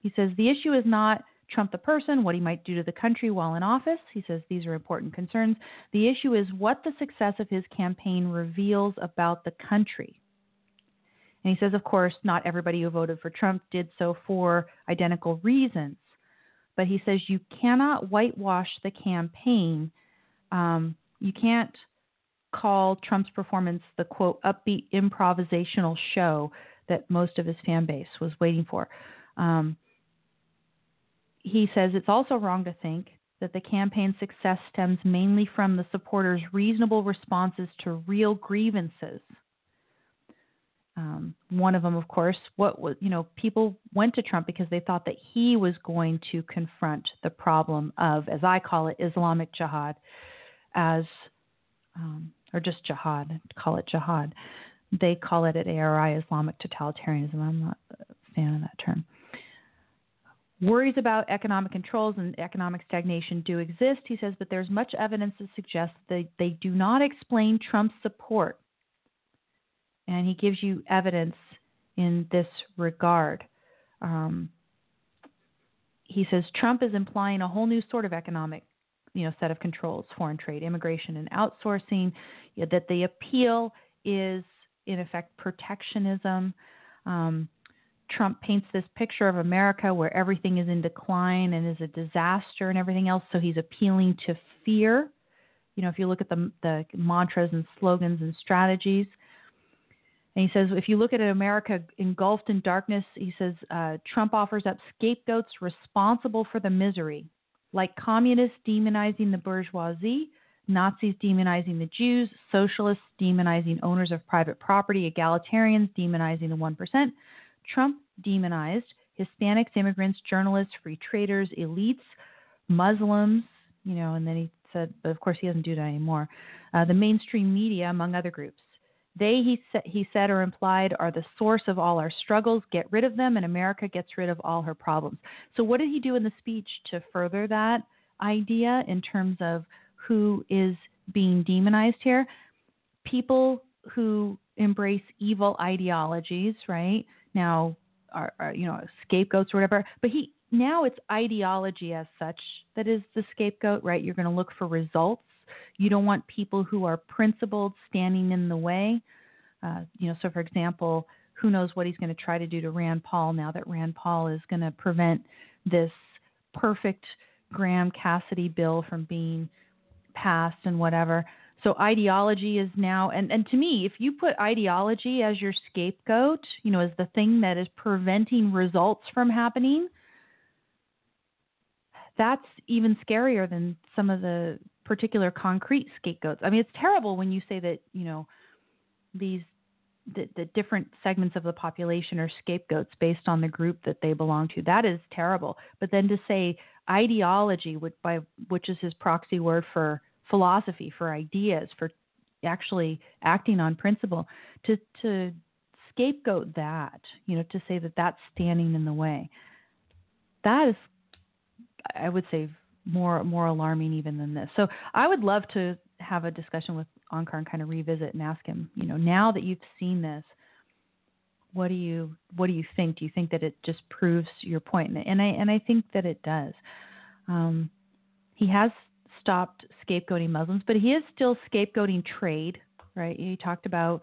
He says the issue is not Trump the person, what he might do to the country while in office. He says these are important concerns. The issue is what the success of his campaign reveals about the country. And he says, of course, not everybody who voted for Trump did so for identical reasons. But he says you cannot whitewash the campaign. Um, you can't call Trump's performance the quote upbeat improvisational show that most of his fan base was waiting for. Um, he says it's also wrong to think that the campaign's success stems mainly from the supporters' reasonable responses to real grievances. Um, one of them, of course, what was you know people went to Trump because they thought that he was going to confront the problem of, as I call it, Islamic jihad, as um, or just jihad, call it jihad. They call it at ARI Islamic totalitarianism. I'm not a fan of that term. Worries about economic controls and economic stagnation do exist, he says, but there's much evidence to suggest that they do not explain Trump's support. And he gives you evidence in this regard. Um, he says Trump is implying a whole new sort of economic you know set of controls foreign trade immigration and outsourcing that the appeal is in effect protectionism um, Trump paints this picture of America where everything is in decline and is a disaster and everything else. So he's appealing to fear. You know, if you look at the, the mantras and slogans and strategies, and he says, if you look at America engulfed in darkness, he says, uh, Trump offers up scapegoats responsible for the misery, like communists demonizing the bourgeoisie, Nazis demonizing the Jews, socialists demonizing owners of private property, egalitarians demonizing the 1%, Trump demonized Hispanics, immigrants, journalists, free traders, elites, Muslims, you know, and then he said, but of course he doesn't do that anymore, uh, the mainstream media, among other groups. They, he, sa- he said or implied, are the source of all our struggles. Get rid of them, and America gets rid of all her problems. So, what did he do in the speech to further that idea in terms of who is being demonized here? People who embrace evil ideologies, right? now are, are you know scapegoats or whatever. But he now it's ideology as such that is the scapegoat, right? You're going to look for results. You don't want people who are principled standing in the way. Uh, you know, so for example, who knows what he's going to try to do to Rand Paul now that Rand Paul is going to prevent this perfect Graham Cassidy bill from being passed and whatever. So ideology is now, and, and to me, if you put ideology as your scapegoat, you know, as the thing that is preventing results from happening, that's even scarier than some of the particular concrete scapegoats. I mean, it's terrible when you say that, you know, these the, the different segments of the population are scapegoats based on the group that they belong to. That is terrible. But then to say ideology, which, by, which is his proxy word for philosophy, for ideas, for actually acting on principle, to to scapegoat that, you know, to say that that's standing in the way. That is, I would say, more more alarming even than this. So I would love to have a discussion with Onkar and kind of revisit and ask him, you know, now that you've seen this, what do you what do you think? Do you think that it just proves your point? And I and I think that it does. Um, he has stopped scapegoating Muslims, but he is still scapegoating trade, right? He talked about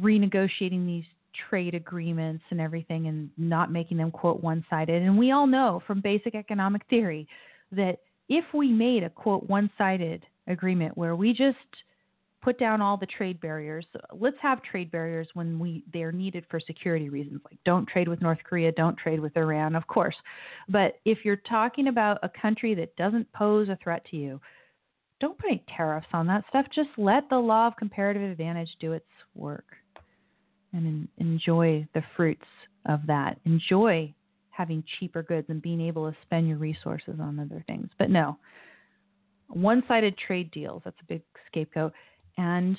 renegotiating these trade agreements and everything and not making them quote one sided. And we all know from basic economic theory that if we made a quote one sided agreement where we just put down all the trade barriers. Let's have trade barriers when we they are needed for security reasons. Like don't trade with North Korea, don't trade with Iran, of course. But if you're talking about a country that doesn't pose a threat to you, don't put any tariffs on that stuff. Just let the law of comparative advantage do its work and enjoy the fruits of that. Enjoy having cheaper goods and being able to spend your resources on other things. But no, one sided trade deals, that's a big scapegoat and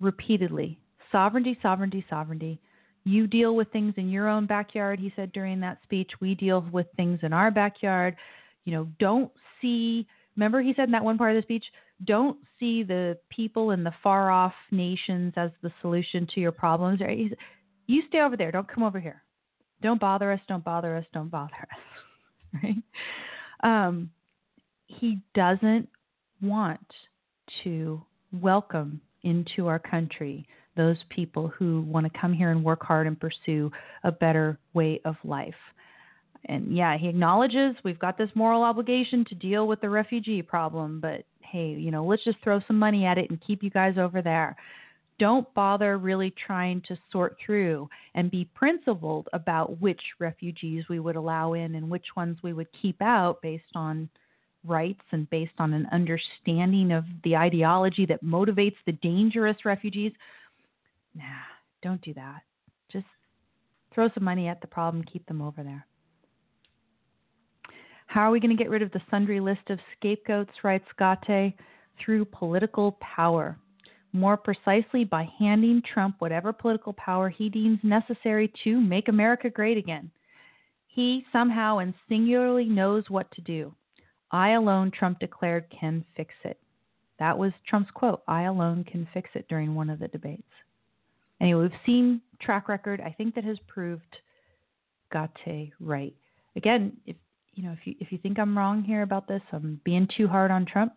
repeatedly sovereignty, sovereignty, sovereignty. You deal with things in your own backyard, he said during that speech. We deal with things in our backyard. You know, don't see, remember he said in that one part of the speech, don't see the people in the far off nations as the solution to your problems. You stay over there. Don't come over here. Don't bother us. Don't bother us. Don't bother us. right? Um, he doesn't want to welcome into our country those people who want to come here and work hard and pursue a better way of life. And yeah, he acknowledges we've got this moral obligation to deal with the refugee problem, but hey, you know, let's just throw some money at it and keep you guys over there. Don't bother really trying to sort through and be principled about which refugees we would allow in and which ones we would keep out based on rights and based on an understanding of the ideology that motivates the dangerous refugees, nah, don't do that. Just throw some money at the problem, keep them over there. How are we going to get rid of the sundry list of scapegoats, writes Ghate? Through political power. More precisely, by handing Trump whatever political power he deems necessary to make America great again. He somehow and singularly knows what to do. I alone, Trump declared, can fix it. That was Trump's quote I alone can fix it during one of the debates. Anyway, we've seen track record. I think that has proved Ghate right. Again, if you know if you if you think I'm wrong here about this, I'm being too hard on Trump.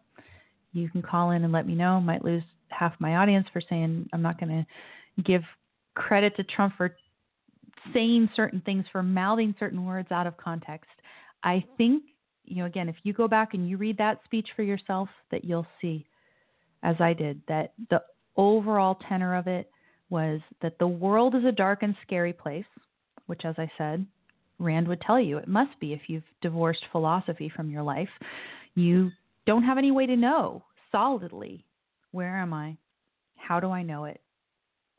You can call in and let me know. Might lose half my audience for saying I'm not going to give credit to Trump for saying certain things, for mouthing certain words out of context. I think you know again, if you go back and you read that speech for yourself, that you'll see, as I did, that the overall tenor of it was that the world is a dark and scary place, which, as I said, Rand would tell you it must be if you've divorced philosophy from your life. You don't have any way to know solidly where am I? How do I know it?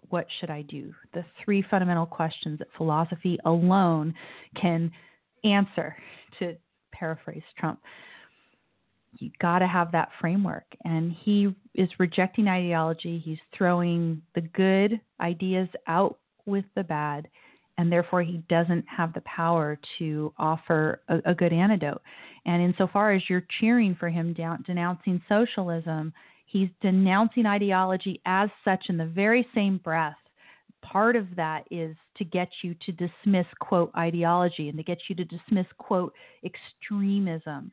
What should I do? The three fundamental questions that philosophy alone can answer, to paraphrase Trump. You got to have that framework. And he is rejecting ideology. He's throwing the good ideas out with the bad and therefore he doesn't have the power to offer a, a good antidote. And insofar as you're cheering for him down, denouncing socialism, he's denouncing ideology as such in the very same breath. Part of that is to get you to dismiss, quote, ideology and to get you to dismiss, quote, extremism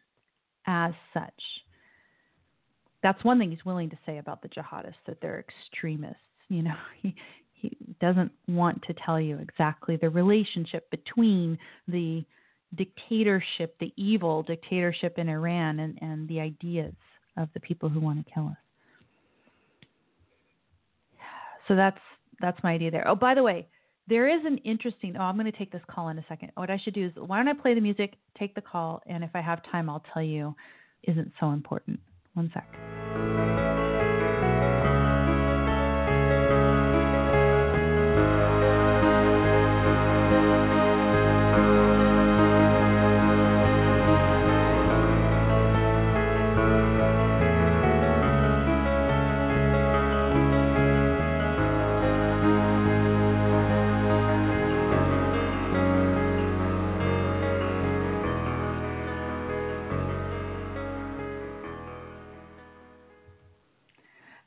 as such. That's one thing he's willing to say about the jihadists, that they're extremists. You know, he, he doesn't want to tell you exactly the relationship between the dictatorship, the evil dictatorship in Iran, and, and the ideas of the people who want to kill us. So that's that's my idea there. Oh, by the way, there is an interesting. Oh, I'm going to take this call in a second. What I should do is, why don't I play the music, take the call, and if I have time, I'll tell you. Isn't so important. One sec.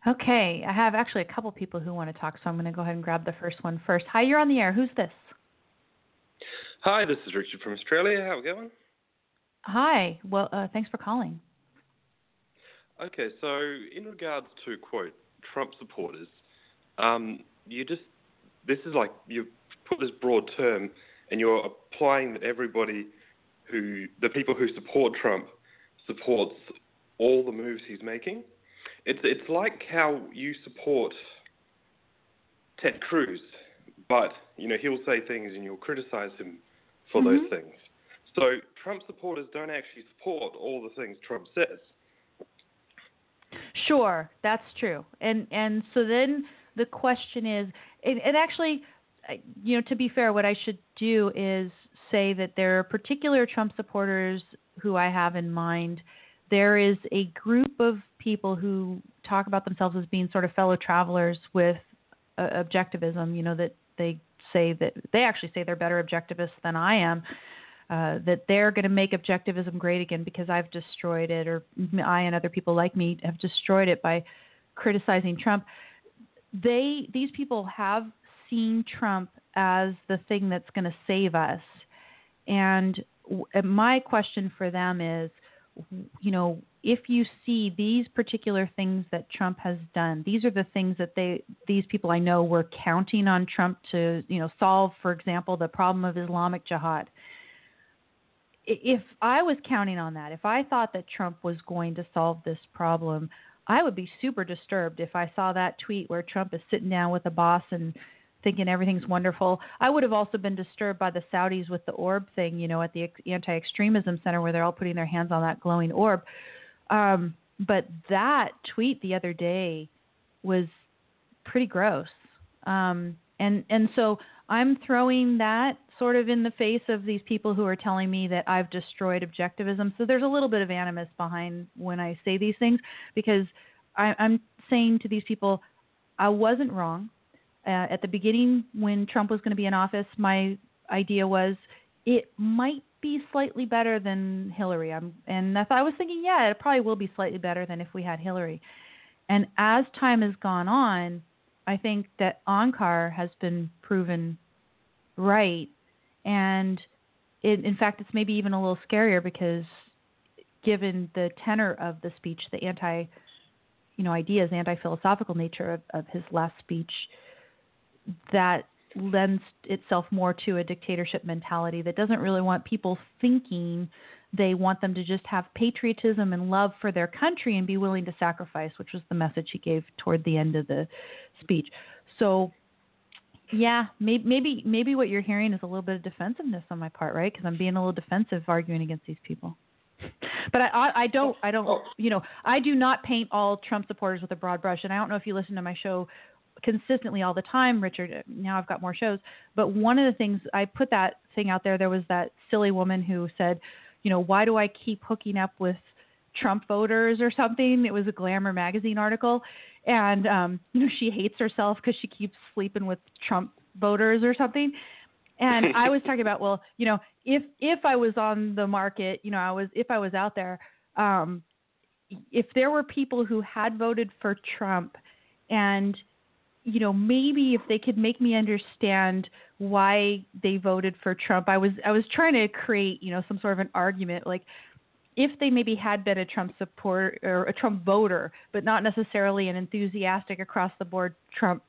Okay, I have actually a couple people who want to talk, so I'm going to go ahead and grab the first one first. Hi, you're on the air. Who's this? Hi, this is Richard from Australia. How are we going? Hi. Well, uh, thanks for calling. Okay, so in regards to quote Trump supporters, um, you just this is like you put this broad term and you're applying that everybody who the people who support Trump supports all the moves he's making. It's it's like how you support Ted Cruz, but you know he'll say things and you'll criticize him for mm-hmm. those things. So Trump supporters don't actually support all the things Trump says. Sure, that's true. And and so then the question is, and, and actually, you know, to be fair, what I should do is say that there are particular Trump supporters who I have in mind there is a group of people who talk about themselves as being sort of fellow travelers with uh, objectivism. You know that they say that they actually say they're better objectivists than I am. Uh, that they're going to make objectivism great again because I've destroyed it, or I and other people like me have destroyed it by criticizing Trump. They these people have seen Trump as the thing that's going to save us, and my question for them is you know, if you see these particular things that Trump has done, these are the things that they these people I know were counting on Trump to, you know, solve, for example, the problem of Islamic jihad. If I was counting on that, if I thought that Trump was going to solve this problem, I would be super disturbed if I saw that tweet where Trump is sitting down with Abbas and thinking everything's wonderful. I would have also been disturbed by the Saudis with the orb thing, you know, at the anti extremism center where they're all putting their hands on that glowing orb. Um, but that tweet the other day was pretty gross. Um, and and so I'm throwing that sort of in the face of these people who are telling me that I've destroyed objectivism. So there's a little bit of animus behind when I say these things because I, I'm saying to these people, I wasn't wrong. Uh, at the beginning, when Trump was going to be in office, my idea was it might be slightly better than Hillary. I'm, and I, thought, I was thinking, yeah, it probably will be slightly better than if we had Hillary. And as time has gone on, I think that Onkar has been proven right. And it, in fact, it's maybe even a little scarier because given the tenor of the speech, the anti, you know, ideas, anti-philosophical nature of, of his last speech, that lends itself more to a dictatorship mentality that doesn't really want people thinking they want them to just have patriotism and love for their country and be willing to sacrifice, which was the message he gave toward the end of the speech. So, yeah, maybe maybe maybe what you're hearing is a little bit of defensiveness on my part, right? Because I'm being a little defensive arguing against these people. But I, I, I don't, I don't, you know, I do not paint all Trump supporters with a broad brush. And I don't know if you listen to my show consistently all the time, Richard. Now I've got more shows. But one of the things I put that thing out there, there was that silly woman who said, you know, why do I keep hooking up with Trump voters or something? It was a Glamour magazine article. And, um, you know, she hates herself because she keeps sleeping with Trump voters or something. And I was talking about, well, you know, if if I was on the market, you know, I was if I was out there, um, if there were people who had voted for Trump and you know maybe if they could make me understand why they voted for Trump I was I was trying to create you know some sort of an argument like if they maybe had been a Trump supporter or a Trump voter but not necessarily an enthusiastic across the board Trump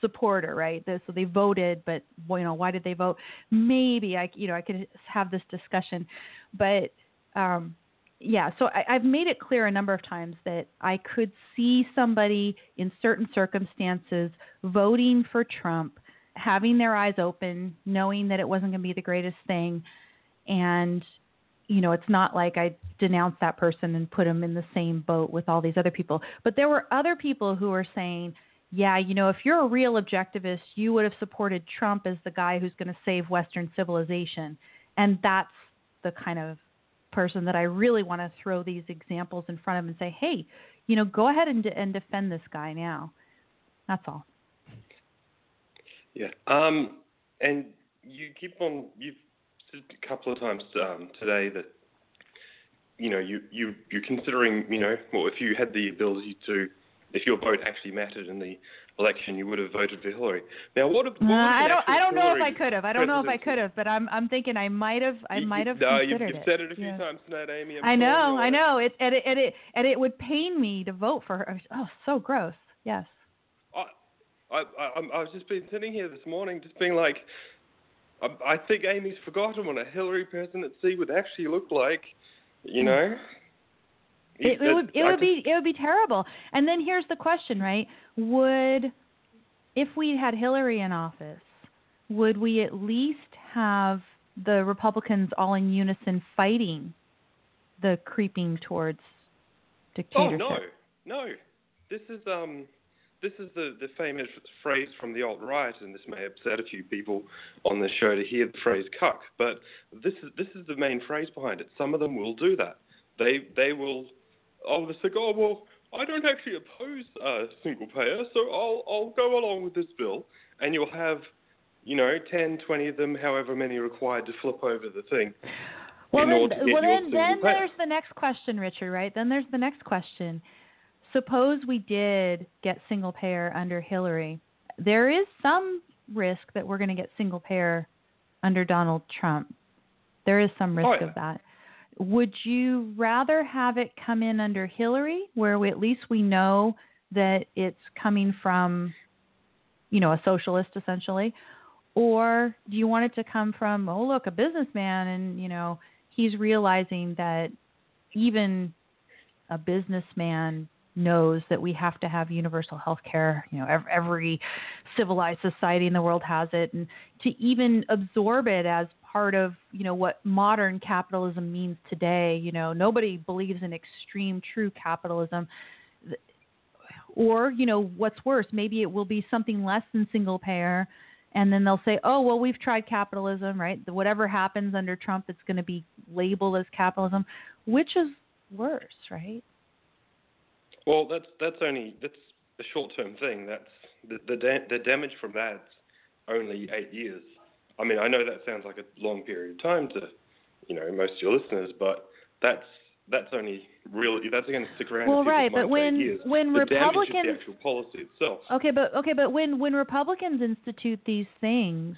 supporter right? So they voted but you know why did they vote? Maybe I you know I could have this discussion but um yeah, so I, I've made it clear a number of times that I could see somebody in certain circumstances voting for Trump, having their eyes open, knowing that it wasn't going to be the greatest thing, and you know, it's not like I denounced that person and put him in the same boat with all these other people. But there were other people who were saying, yeah, you know, if you're a real objectivist, you would have supported Trump as the guy who's going to save Western civilization. And that's the kind of person that I really want to throw these examples in front of and say, hey, you know, go ahead and, and defend this guy now. That's all. Yeah. Um, and you keep on, you've said a couple of times um, today that, you know, you, you, you're considering, you know, well, if you had the ability to, if your vote actually mattered in the election, you would have voted for Hillary. Now, what? what I don't. I don't know if I could have. I don't know if I could have, but I'm. I'm thinking I might have. I might have no, considered you've, you've said it a few yeah. times tonight, Amy. I'm i know. I know. It and, it and it and it would pain me to vote for her. Oh, so gross. Yes. I, I, I, I was just been sitting here this morning, just being like, I, I think Amy's forgotten what a Hillary presidency would actually look like. You hmm. know. It, it, would it would be it would be terrible. And then here's the question, right? Would if we had Hillary in office, would we at least have the Republicans all in unison fighting the creeping towards dictatorship? Oh no, no. This is um this is the, the famous phrase from the alt right, and this may upset a few people on the show to hear the phrase "cuck," but this is this is the main phrase behind it. Some of them will do that. They they will obviously go, oh, well, I don't actually oppose uh, single payer, so I'll I'll go along with this bill, and you'll have, you know, 10, 20 of them, however many required to flip over the thing. Well, then, well then, then there's the next question, Richard. Right? Then there's the next question. Suppose we did get single payer under Hillary. There is some risk that we're going to get single payer under Donald Trump. There is some risk oh, yeah. of that would you rather have it come in under Hillary, where we, at least we know that it's coming from, you know, a socialist essentially, or do you want it to come from, oh look, a businessman, and you know, he's realizing that even a businessman knows that we have to have universal health care. You know, every, every, civilized society in the world has it, and to even absorb it as part of you know what modern capitalism means today. You know, nobody believes in extreme true capitalism. Or, you know, what's worse, maybe it will be something less than single payer and then they'll say, "Oh, well, we've tried capitalism, right? Whatever happens under Trump, it's going to be labeled as capitalism." Which is worse, right? Well, that's that's only that's a short-term thing. That's the the, da- the damage from that's only eight years. I mean, I know that sounds like a long period of time to, you know, most of your listeners, but that's that's only really that's going to stick around. Well, right, but when years. when the Republicans the actual policy itself. Okay, but okay, but when when Republicans institute these things,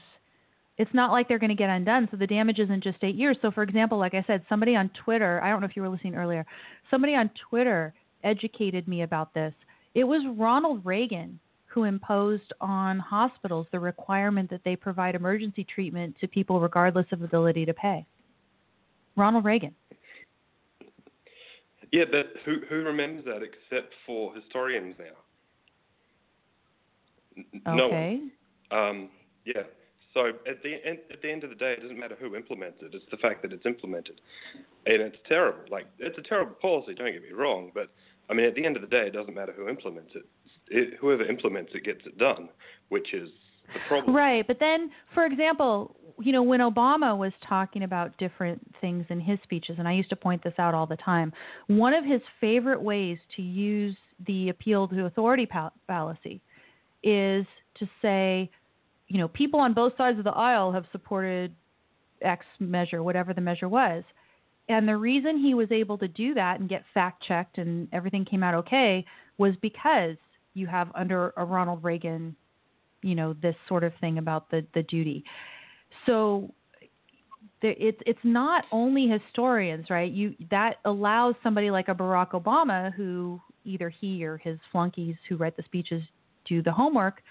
it's not like they're going to get undone. So the damage isn't just eight years. So, for example, like I said, somebody on Twitter, I don't know if you were listening earlier, somebody on Twitter educated me about this. It was Ronald Reagan who imposed on hospitals the requirement that they provide emergency treatment to people regardless of ability to pay. Ronald Reagan. Yeah, but who who remembers that except for historians now? No okay. Um, yeah. So at the end, at the end of the day, it doesn't matter who implements it. It's the fact that it's implemented, and it's terrible. Like it's a terrible policy. Don't get me wrong, but I mean, at the end of the day, it doesn't matter who implements it. It whoever implements it gets it done, which is the problem. Right, but then, for example, you know, when Obama was talking about different things in his speeches, and I used to point this out all the time, one of his favorite ways to use the appeal to authority fallacy is to say, you know, people on both sides of the aisle have supported X measure, whatever the measure was. And the reason he was able to do that and get fact checked and everything came out okay was because you have under a Ronald Reagan, you know, this sort of thing about the, the duty. So it's it's not only historians, right? You that allows somebody like a Barack Obama, who either he or his flunkies who write the speeches do the homework,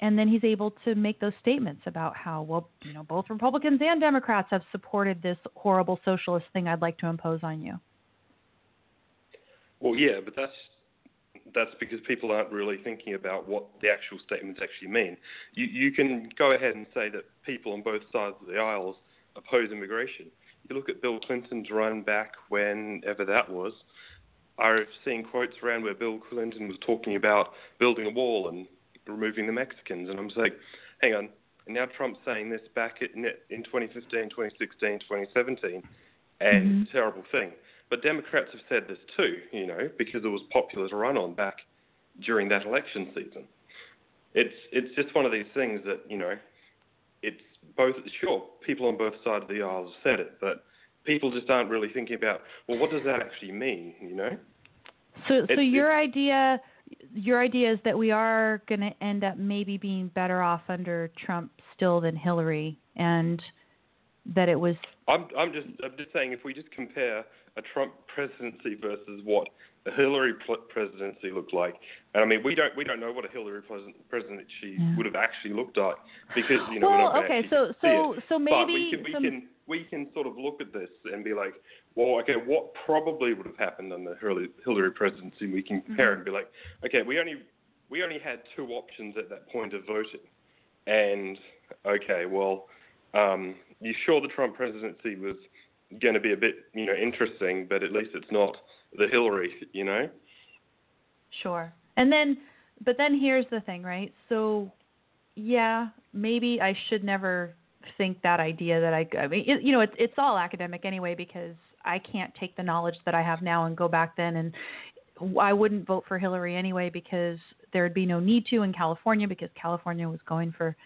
and then he's able to make those statements about how well you know both Republicans and Democrats have supported this horrible socialist thing I'd like to impose on you. Well, yeah, but that's that's because people aren't really thinking about what the actual statements actually mean. You, you can go ahead and say that people on both sides of the aisles oppose immigration. You look at Bill Clinton's run back whenever that was. I've seen quotes around where Bill Clinton was talking about building a wall and removing the Mexicans, and I'm saying, hang on. And now Trump's saying this back in, in 2015, 2016, 2017, and mm-hmm. it's a terrible thing. But Democrats have said this too, you know, because it was popular to run on back during that election season. It's it's just one of these things that you know, it's both sure people on both sides of the aisle have said it, but people just aren't really thinking about well, what does that actually mean, you know? So it's, so your idea your idea is that we are going to end up maybe being better off under Trump still than Hillary, and that it was. I'm I'm just I'm just saying if we just compare a Trump presidency versus what a Hillary presidency looked like. And I mean, we don't we don't know what a Hillary presidency yeah. would have actually looked like because you know well, we're not okay, so so so maybe but we can we some... can we can sort of look at this and be like, well, okay, what probably would have happened the Hillary, Hillary presidency? We can compare mm-hmm. and be like, okay, we only we only had two options at that point of voting, and okay, well, um, you sure the Trump presidency was going to be a bit, you know, interesting, but at least it's not the Hillary, you know. Sure. And then, but then here's the thing, right? So, yeah, maybe I should never think that idea that I, I mean, it, you know, it's it's all academic anyway because I can't take the knowledge that I have now and go back then and I wouldn't vote for Hillary anyway because there'd be no need to in California because California was going for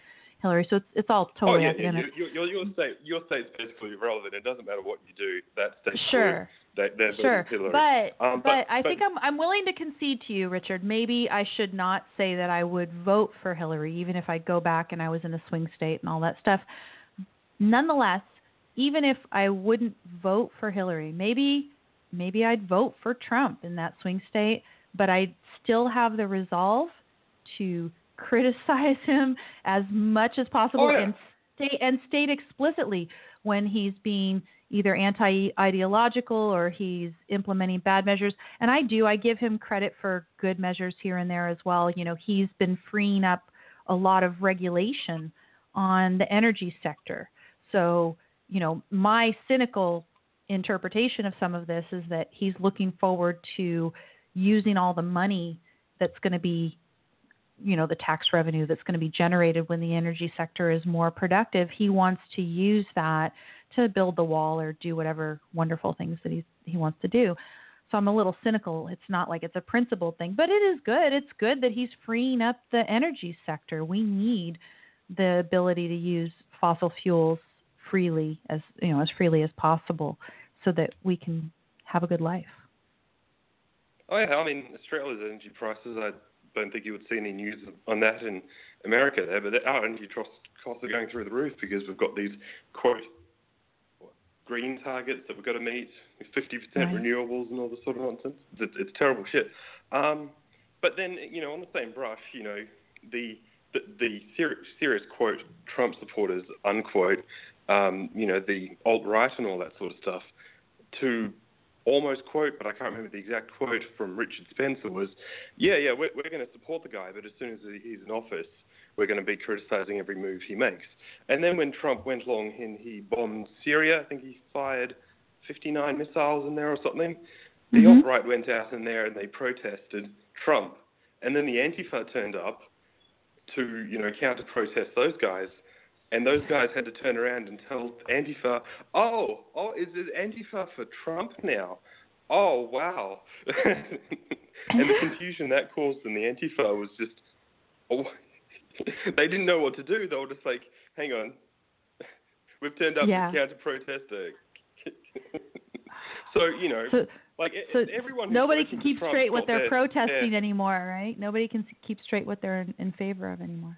Hillary. So it's it's all totally oh, yeah, academic. Your, your, your state your state's basically irrelevant. It doesn't matter what you do. That state sure. They, sure, Hillary. but, um, but but I think I'm I'm willing to concede to you, Richard. Maybe I should not say that I would vote for Hillary, even if I go back and I was in a swing state and all that stuff. Nonetheless, even if I wouldn't vote for Hillary, maybe maybe I'd vote for Trump in that swing state, but I'd still have the resolve to criticize him as much as possible oh, yeah. and state and state explicitly when he's being either anti-ideological or he's implementing bad measures. And I do I give him credit for good measures here and there as well. You know, he's been freeing up a lot of regulation on the energy sector. So, you know, my cynical interpretation of some of this is that he's looking forward to using all the money that's going to be you know the tax revenue that's going to be generated when the energy sector is more productive he wants to use that to build the wall or do whatever wonderful things that he he wants to do. So i'm a little cynical. It's not like it's a principled thing but it is good. It's good that he's freeing up the energy sector. We need the ability to use fossil fuels freely as you know as freely as possible so that we can have a good life. Oh yeah, I mean Australia's energy prices. I don't think you would see any news on that in America there, but our energy costs are going through the roof because we've got these quote green targets that we've got to meet, 50% right. renewables and all this sort of nonsense. It's, it's terrible shit. Um, but then you know, on the same brush, you know, the the, the serious, serious quote Trump supporters unquote, um, you know, the alt right and all that sort of stuff, to almost quote, but I can't remember the exact quote from Richard Spencer was, yeah, yeah, we're, we're going to support the guy, but as soon as he's in office, we're going to be criticizing every move he makes. And then when Trump went along and he bombed Syria, I think he fired 59 missiles in there or something. The mm-hmm. alt right went out in there and they protested Trump. And then the Antifa turned up to, you know, counter protest those guys. And those guys had to turn around and tell Antifa, "Oh, oh, is it Antifa for Trump now? Oh, wow!" and the confusion that caused in the Antifa was just, oh, they didn't know what to do. They were just like, "Hang on, we've turned up yeah. to counter protest." so you know. So- like so everyone nobody can keep Trump straight what they're protesting their, anymore, right? Nobody can keep straight what they're in, in favor of anymore.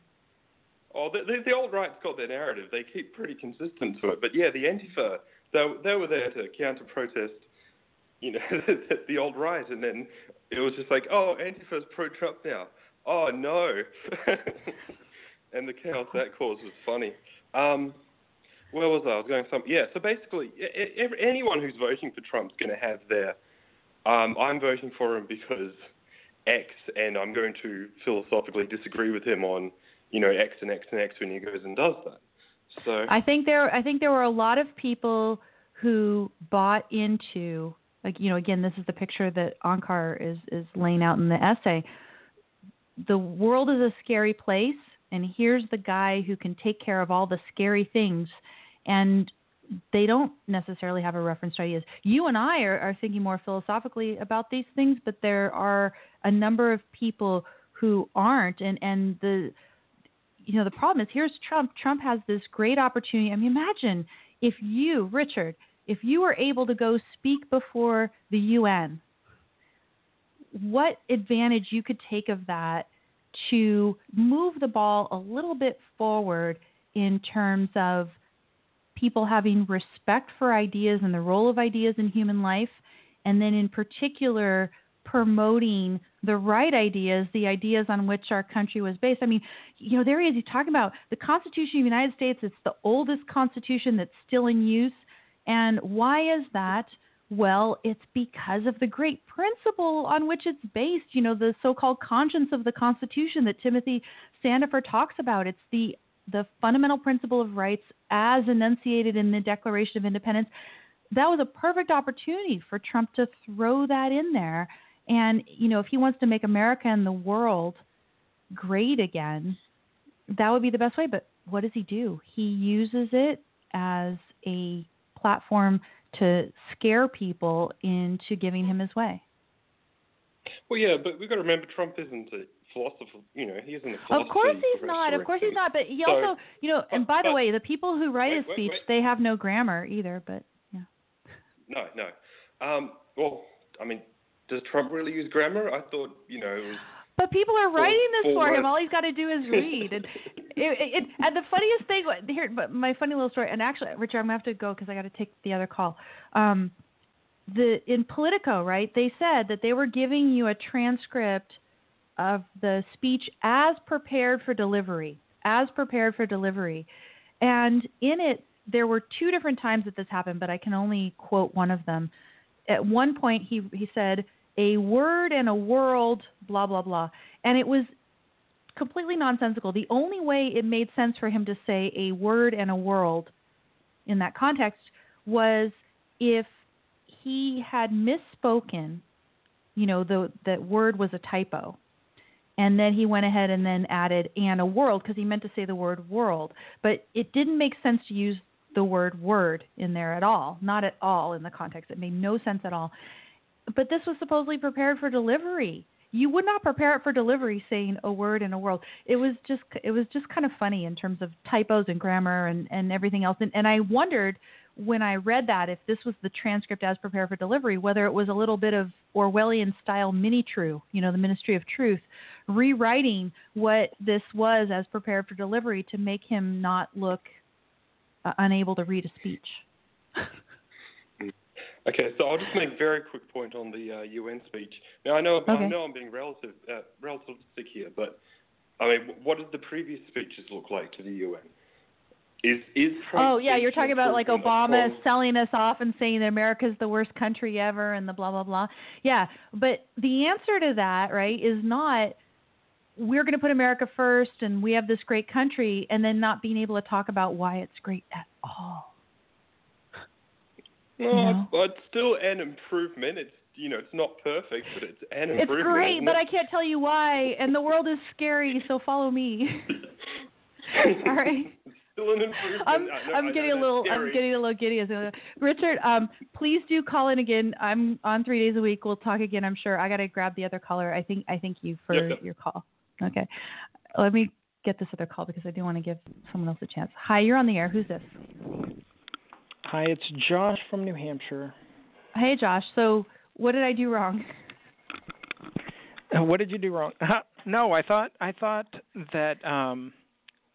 Oh, the, the, the right's got their narrative. They keep pretty consistent to it. But yeah, the Antifa, they, they were there to counter protest, you know, the alt right, and then it was just like, oh, Antifa's pro Trump now. Oh no, and the chaos that caused was funny. Um, where was I? I was going some. Yeah, so basically, anyone who's voting for Trump's going to have their. Um, I'm voting for him because X, and I'm going to philosophically disagree with him on you know, X and X and X when he goes and does that. So I think there I think there were a lot of people who bought into like you know again this is the picture that Onkar is is laying out in the essay. The world is a scary place and here's the guy who can take care of all the scary things and they don't necessarily have a reference to ideas. You and I are, are thinking more philosophically about these things, but there are a number of people who aren't and and the you know, the problem is here's Trump. Trump has this great opportunity. I mean, imagine if you, Richard, if you were able to go speak before the UN, what advantage you could take of that to move the ball a little bit forward in terms of people having respect for ideas and the role of ideas in human life, and then in particular promoting the right ideas, the ideas on which our country was based. I mean, you know, there he is. He's talking about the Constitution of the United States. It's the oldest Constitution that's still in use. And why is that? Well, it's because of the great principle on which it's based, you know, the so called conscience of the Constitution that Timothy Sandefur talks about. It's the the fundamental principle of rights as enunciated in the Declaration of Independence. That was a perfect opportunity for Trump to throw that in there and, you know, if he wants to make America and the world great again, that would be the best way. But what does he do? He uses it as a platform to scare people into giving him his way. Well, yeah, but we've got to remember Trump isn't a philosopher. You know, he isn't a philosopher. Of course he's not. Of course he's not. But he so, also, you know, and by but, the way, the people who write wait, his speech, wait, wait. they have no grammar either. But yeah. No, no. Um, well, I mean, does Trump really use grammar? I thought, you know, it was. But people are writing this for him. All he's got to do is read. and it, it, and the funniest thing here, but my funny little story. And actually, Richard, I'm gonna have to go because I got to take the other call. Um, the in Politico, right? They said that they were giving you a transcript of the speech as prepared for delivery, as prepared for delivery, and in it there were two different times that this happened, but I can only quote one of them. At one point, he he said a word and a world, blah, blah, blah. And it was completely nonsensical. The only way it made sense for him to say a word and a world in that context was if he had misspoken, you know, the that word was a typo. and then he went ahead and then added and a world because he meant to say the word world, but it didn't make sense to use the word word in there at all, not at all in the context. It made no sense at all. But this was supposedly prepared for delivery. You would not prepare it for delivery saying a word in a world. It was just it was just kind of funny in terms of typos and grammar and and everything else. And, and I wondered when I read that, if this was the transcript as prepared for delivery, whether it was a little bit of Orwellian style Minitrue, you know, the Ministry of Truth, rewriting what this was as prepared for delivery to make him not look uh, unable to read a speech. okay, so I'll just make a very quick point on the uh, UN speech. Now I know okay. I know I'm being relative uh, relativistic here, but I mean, what did the previous speeches look like to the UN? Is is Trump oh yeah, you're talking about like Obama selling us off and saying that America's the worst country ever and the blah blah blah. Yeah, but the answer to that, right, is not we're going to put America first and we have this great country and then not being able to talk about why it's great at all. Know? it's still an improvement. It's you know, it's not perfect, but it's an improvement. It's great, but I can't tell you why. And the world is scary, so follow me. all right still an improvement. I'm, I'm getting a little. I'm getting a little giddy. As Richard, um, please do call in again. I'm on three days a week. We'll talk again. I'm sure. I got to grab the other caller. I think I thank you for yep. your call. Okay, let me get this other call because I do want to give someone else a chance. Hi, you're on the air. Who's this? Hi, it's Josh from New Hampshire. Hey, Josh. So, what did I do wrong? What did you do wrong? no, I thought I thought that um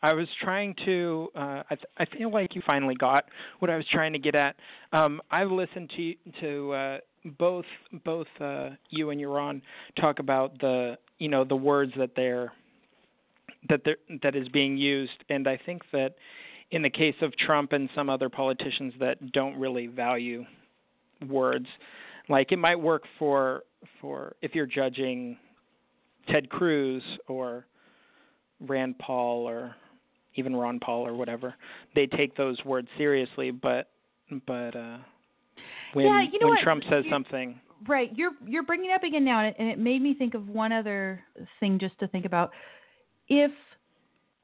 I was trying to. Uh, I, th- I feel like you finally got what I was trying to get at. Um, I've listened to to uh, both both uh, you and Yaron talk about the you know the words that they're that they're, that is being used, and I think that in the case of Trump and some other politicians that don't really value words, like it might work for for if you're judging Ted Cruz or Rand Paul or even Ron Paul or whatever, they take those words seriously. But but uh, when yeah, you know when what? Trump says something, right? You're you're bringing it up again now, and it made me think of one other thing just to think about. If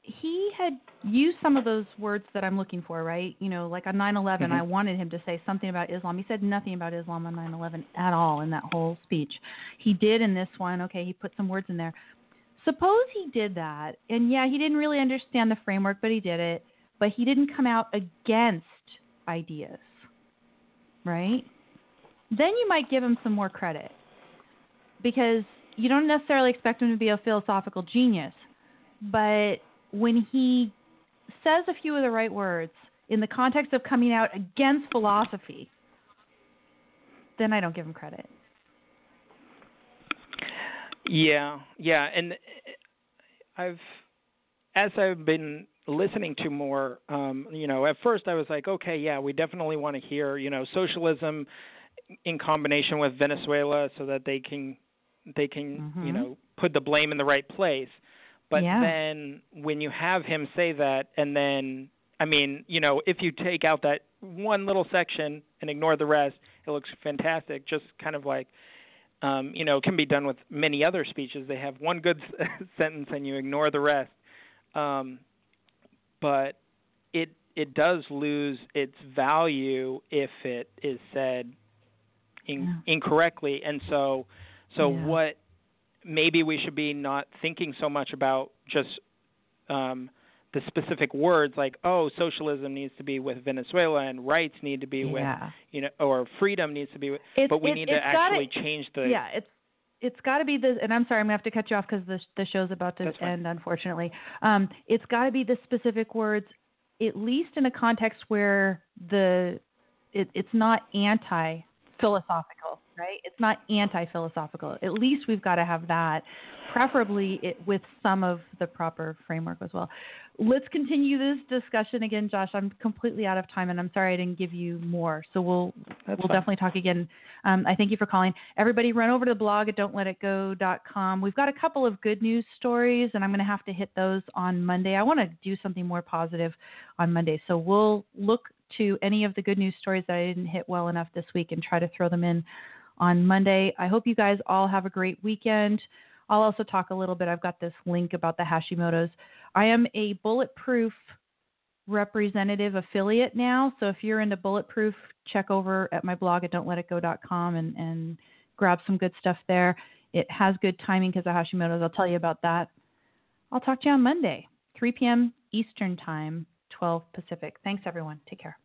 he had used some of those words that I'm looking for, right? You know, like on 9/11, mm-hmm. I wanted him to say something about Islam. He said nothing about Islam on 9/11 at all in that whole speech. He did in this one. Okay, he put some words in there. Suppose he did that, and yeah, he didn't really understand the framework, but he did it. But he didn't come out against ideas, right? Then you might give him some more credit because you don't necessarily expect him to be a philosophical genius. But when he says a few of the right words in the context of coming out against philosophy, then I don't give him credit. Yeah, yeah, and I've as I've been listening to more, um, you know, at first I was like, okay, yeah, we definitely want to hear, you know, socialism in combination with Venezuela so that they can they can, mm-hmm. you know, put the blame in the right place. But yeah. then when you have him say that and then I mean, you know, if you take out that one little section and ignore the rest, it looks fantastic. Just kind of like um, you know, can be done with many other speeches. They have one good sentence and you ignore the rest. Um, but it it does lose its value if it is said in, yeah. incorrectly. And so so yeah. what maybe we should be not thinking so much about just um, the specific words like oh socialism needs to be with Venezuela and rights need to be yeah. with you know or freedom needs to be with it's, but we it, need to actually gotta, change the yeah it's it's got to be the and I'm sorry I'm gonna have to cut you off because the the show's about to end unfortunately. Um it's got to be the specific words at least in a context where the it, it's not anti philosophical right it's not anti philosophical at least we've got to have that preferably it, with some of the proper framework as well let's continue this discussion again, Josh. I'm completely out of time, and I'm sorry I didn't give you more. So we'll That's we'll fine. definitely talk again. Um, I thank you for calling. Everybody, run over to the blog at don'tletitgo.com. We've got a couple of good news stories, and I'm going to have to hit those on Monday. I want to do something more positive on Monday, so we'll look to any of the good news stories that I didn't hit well enough this week and try to throw them in on Monday. I hope you guys all have a great weekend I'll also talk a little bit. I've got this link about the Hashimoto's. I am a bulletproof representative affiliate now. So if you're into bulletproof, check over at my blog at don'tletitgo.com and, and grab some good stuff there. It has good timing because of Hashimoto's. I'll tell you about that. I'll talk to you on Monday, 3 p.m. Eastern Time, 12 Pacific. Thanks, everyone. Take care.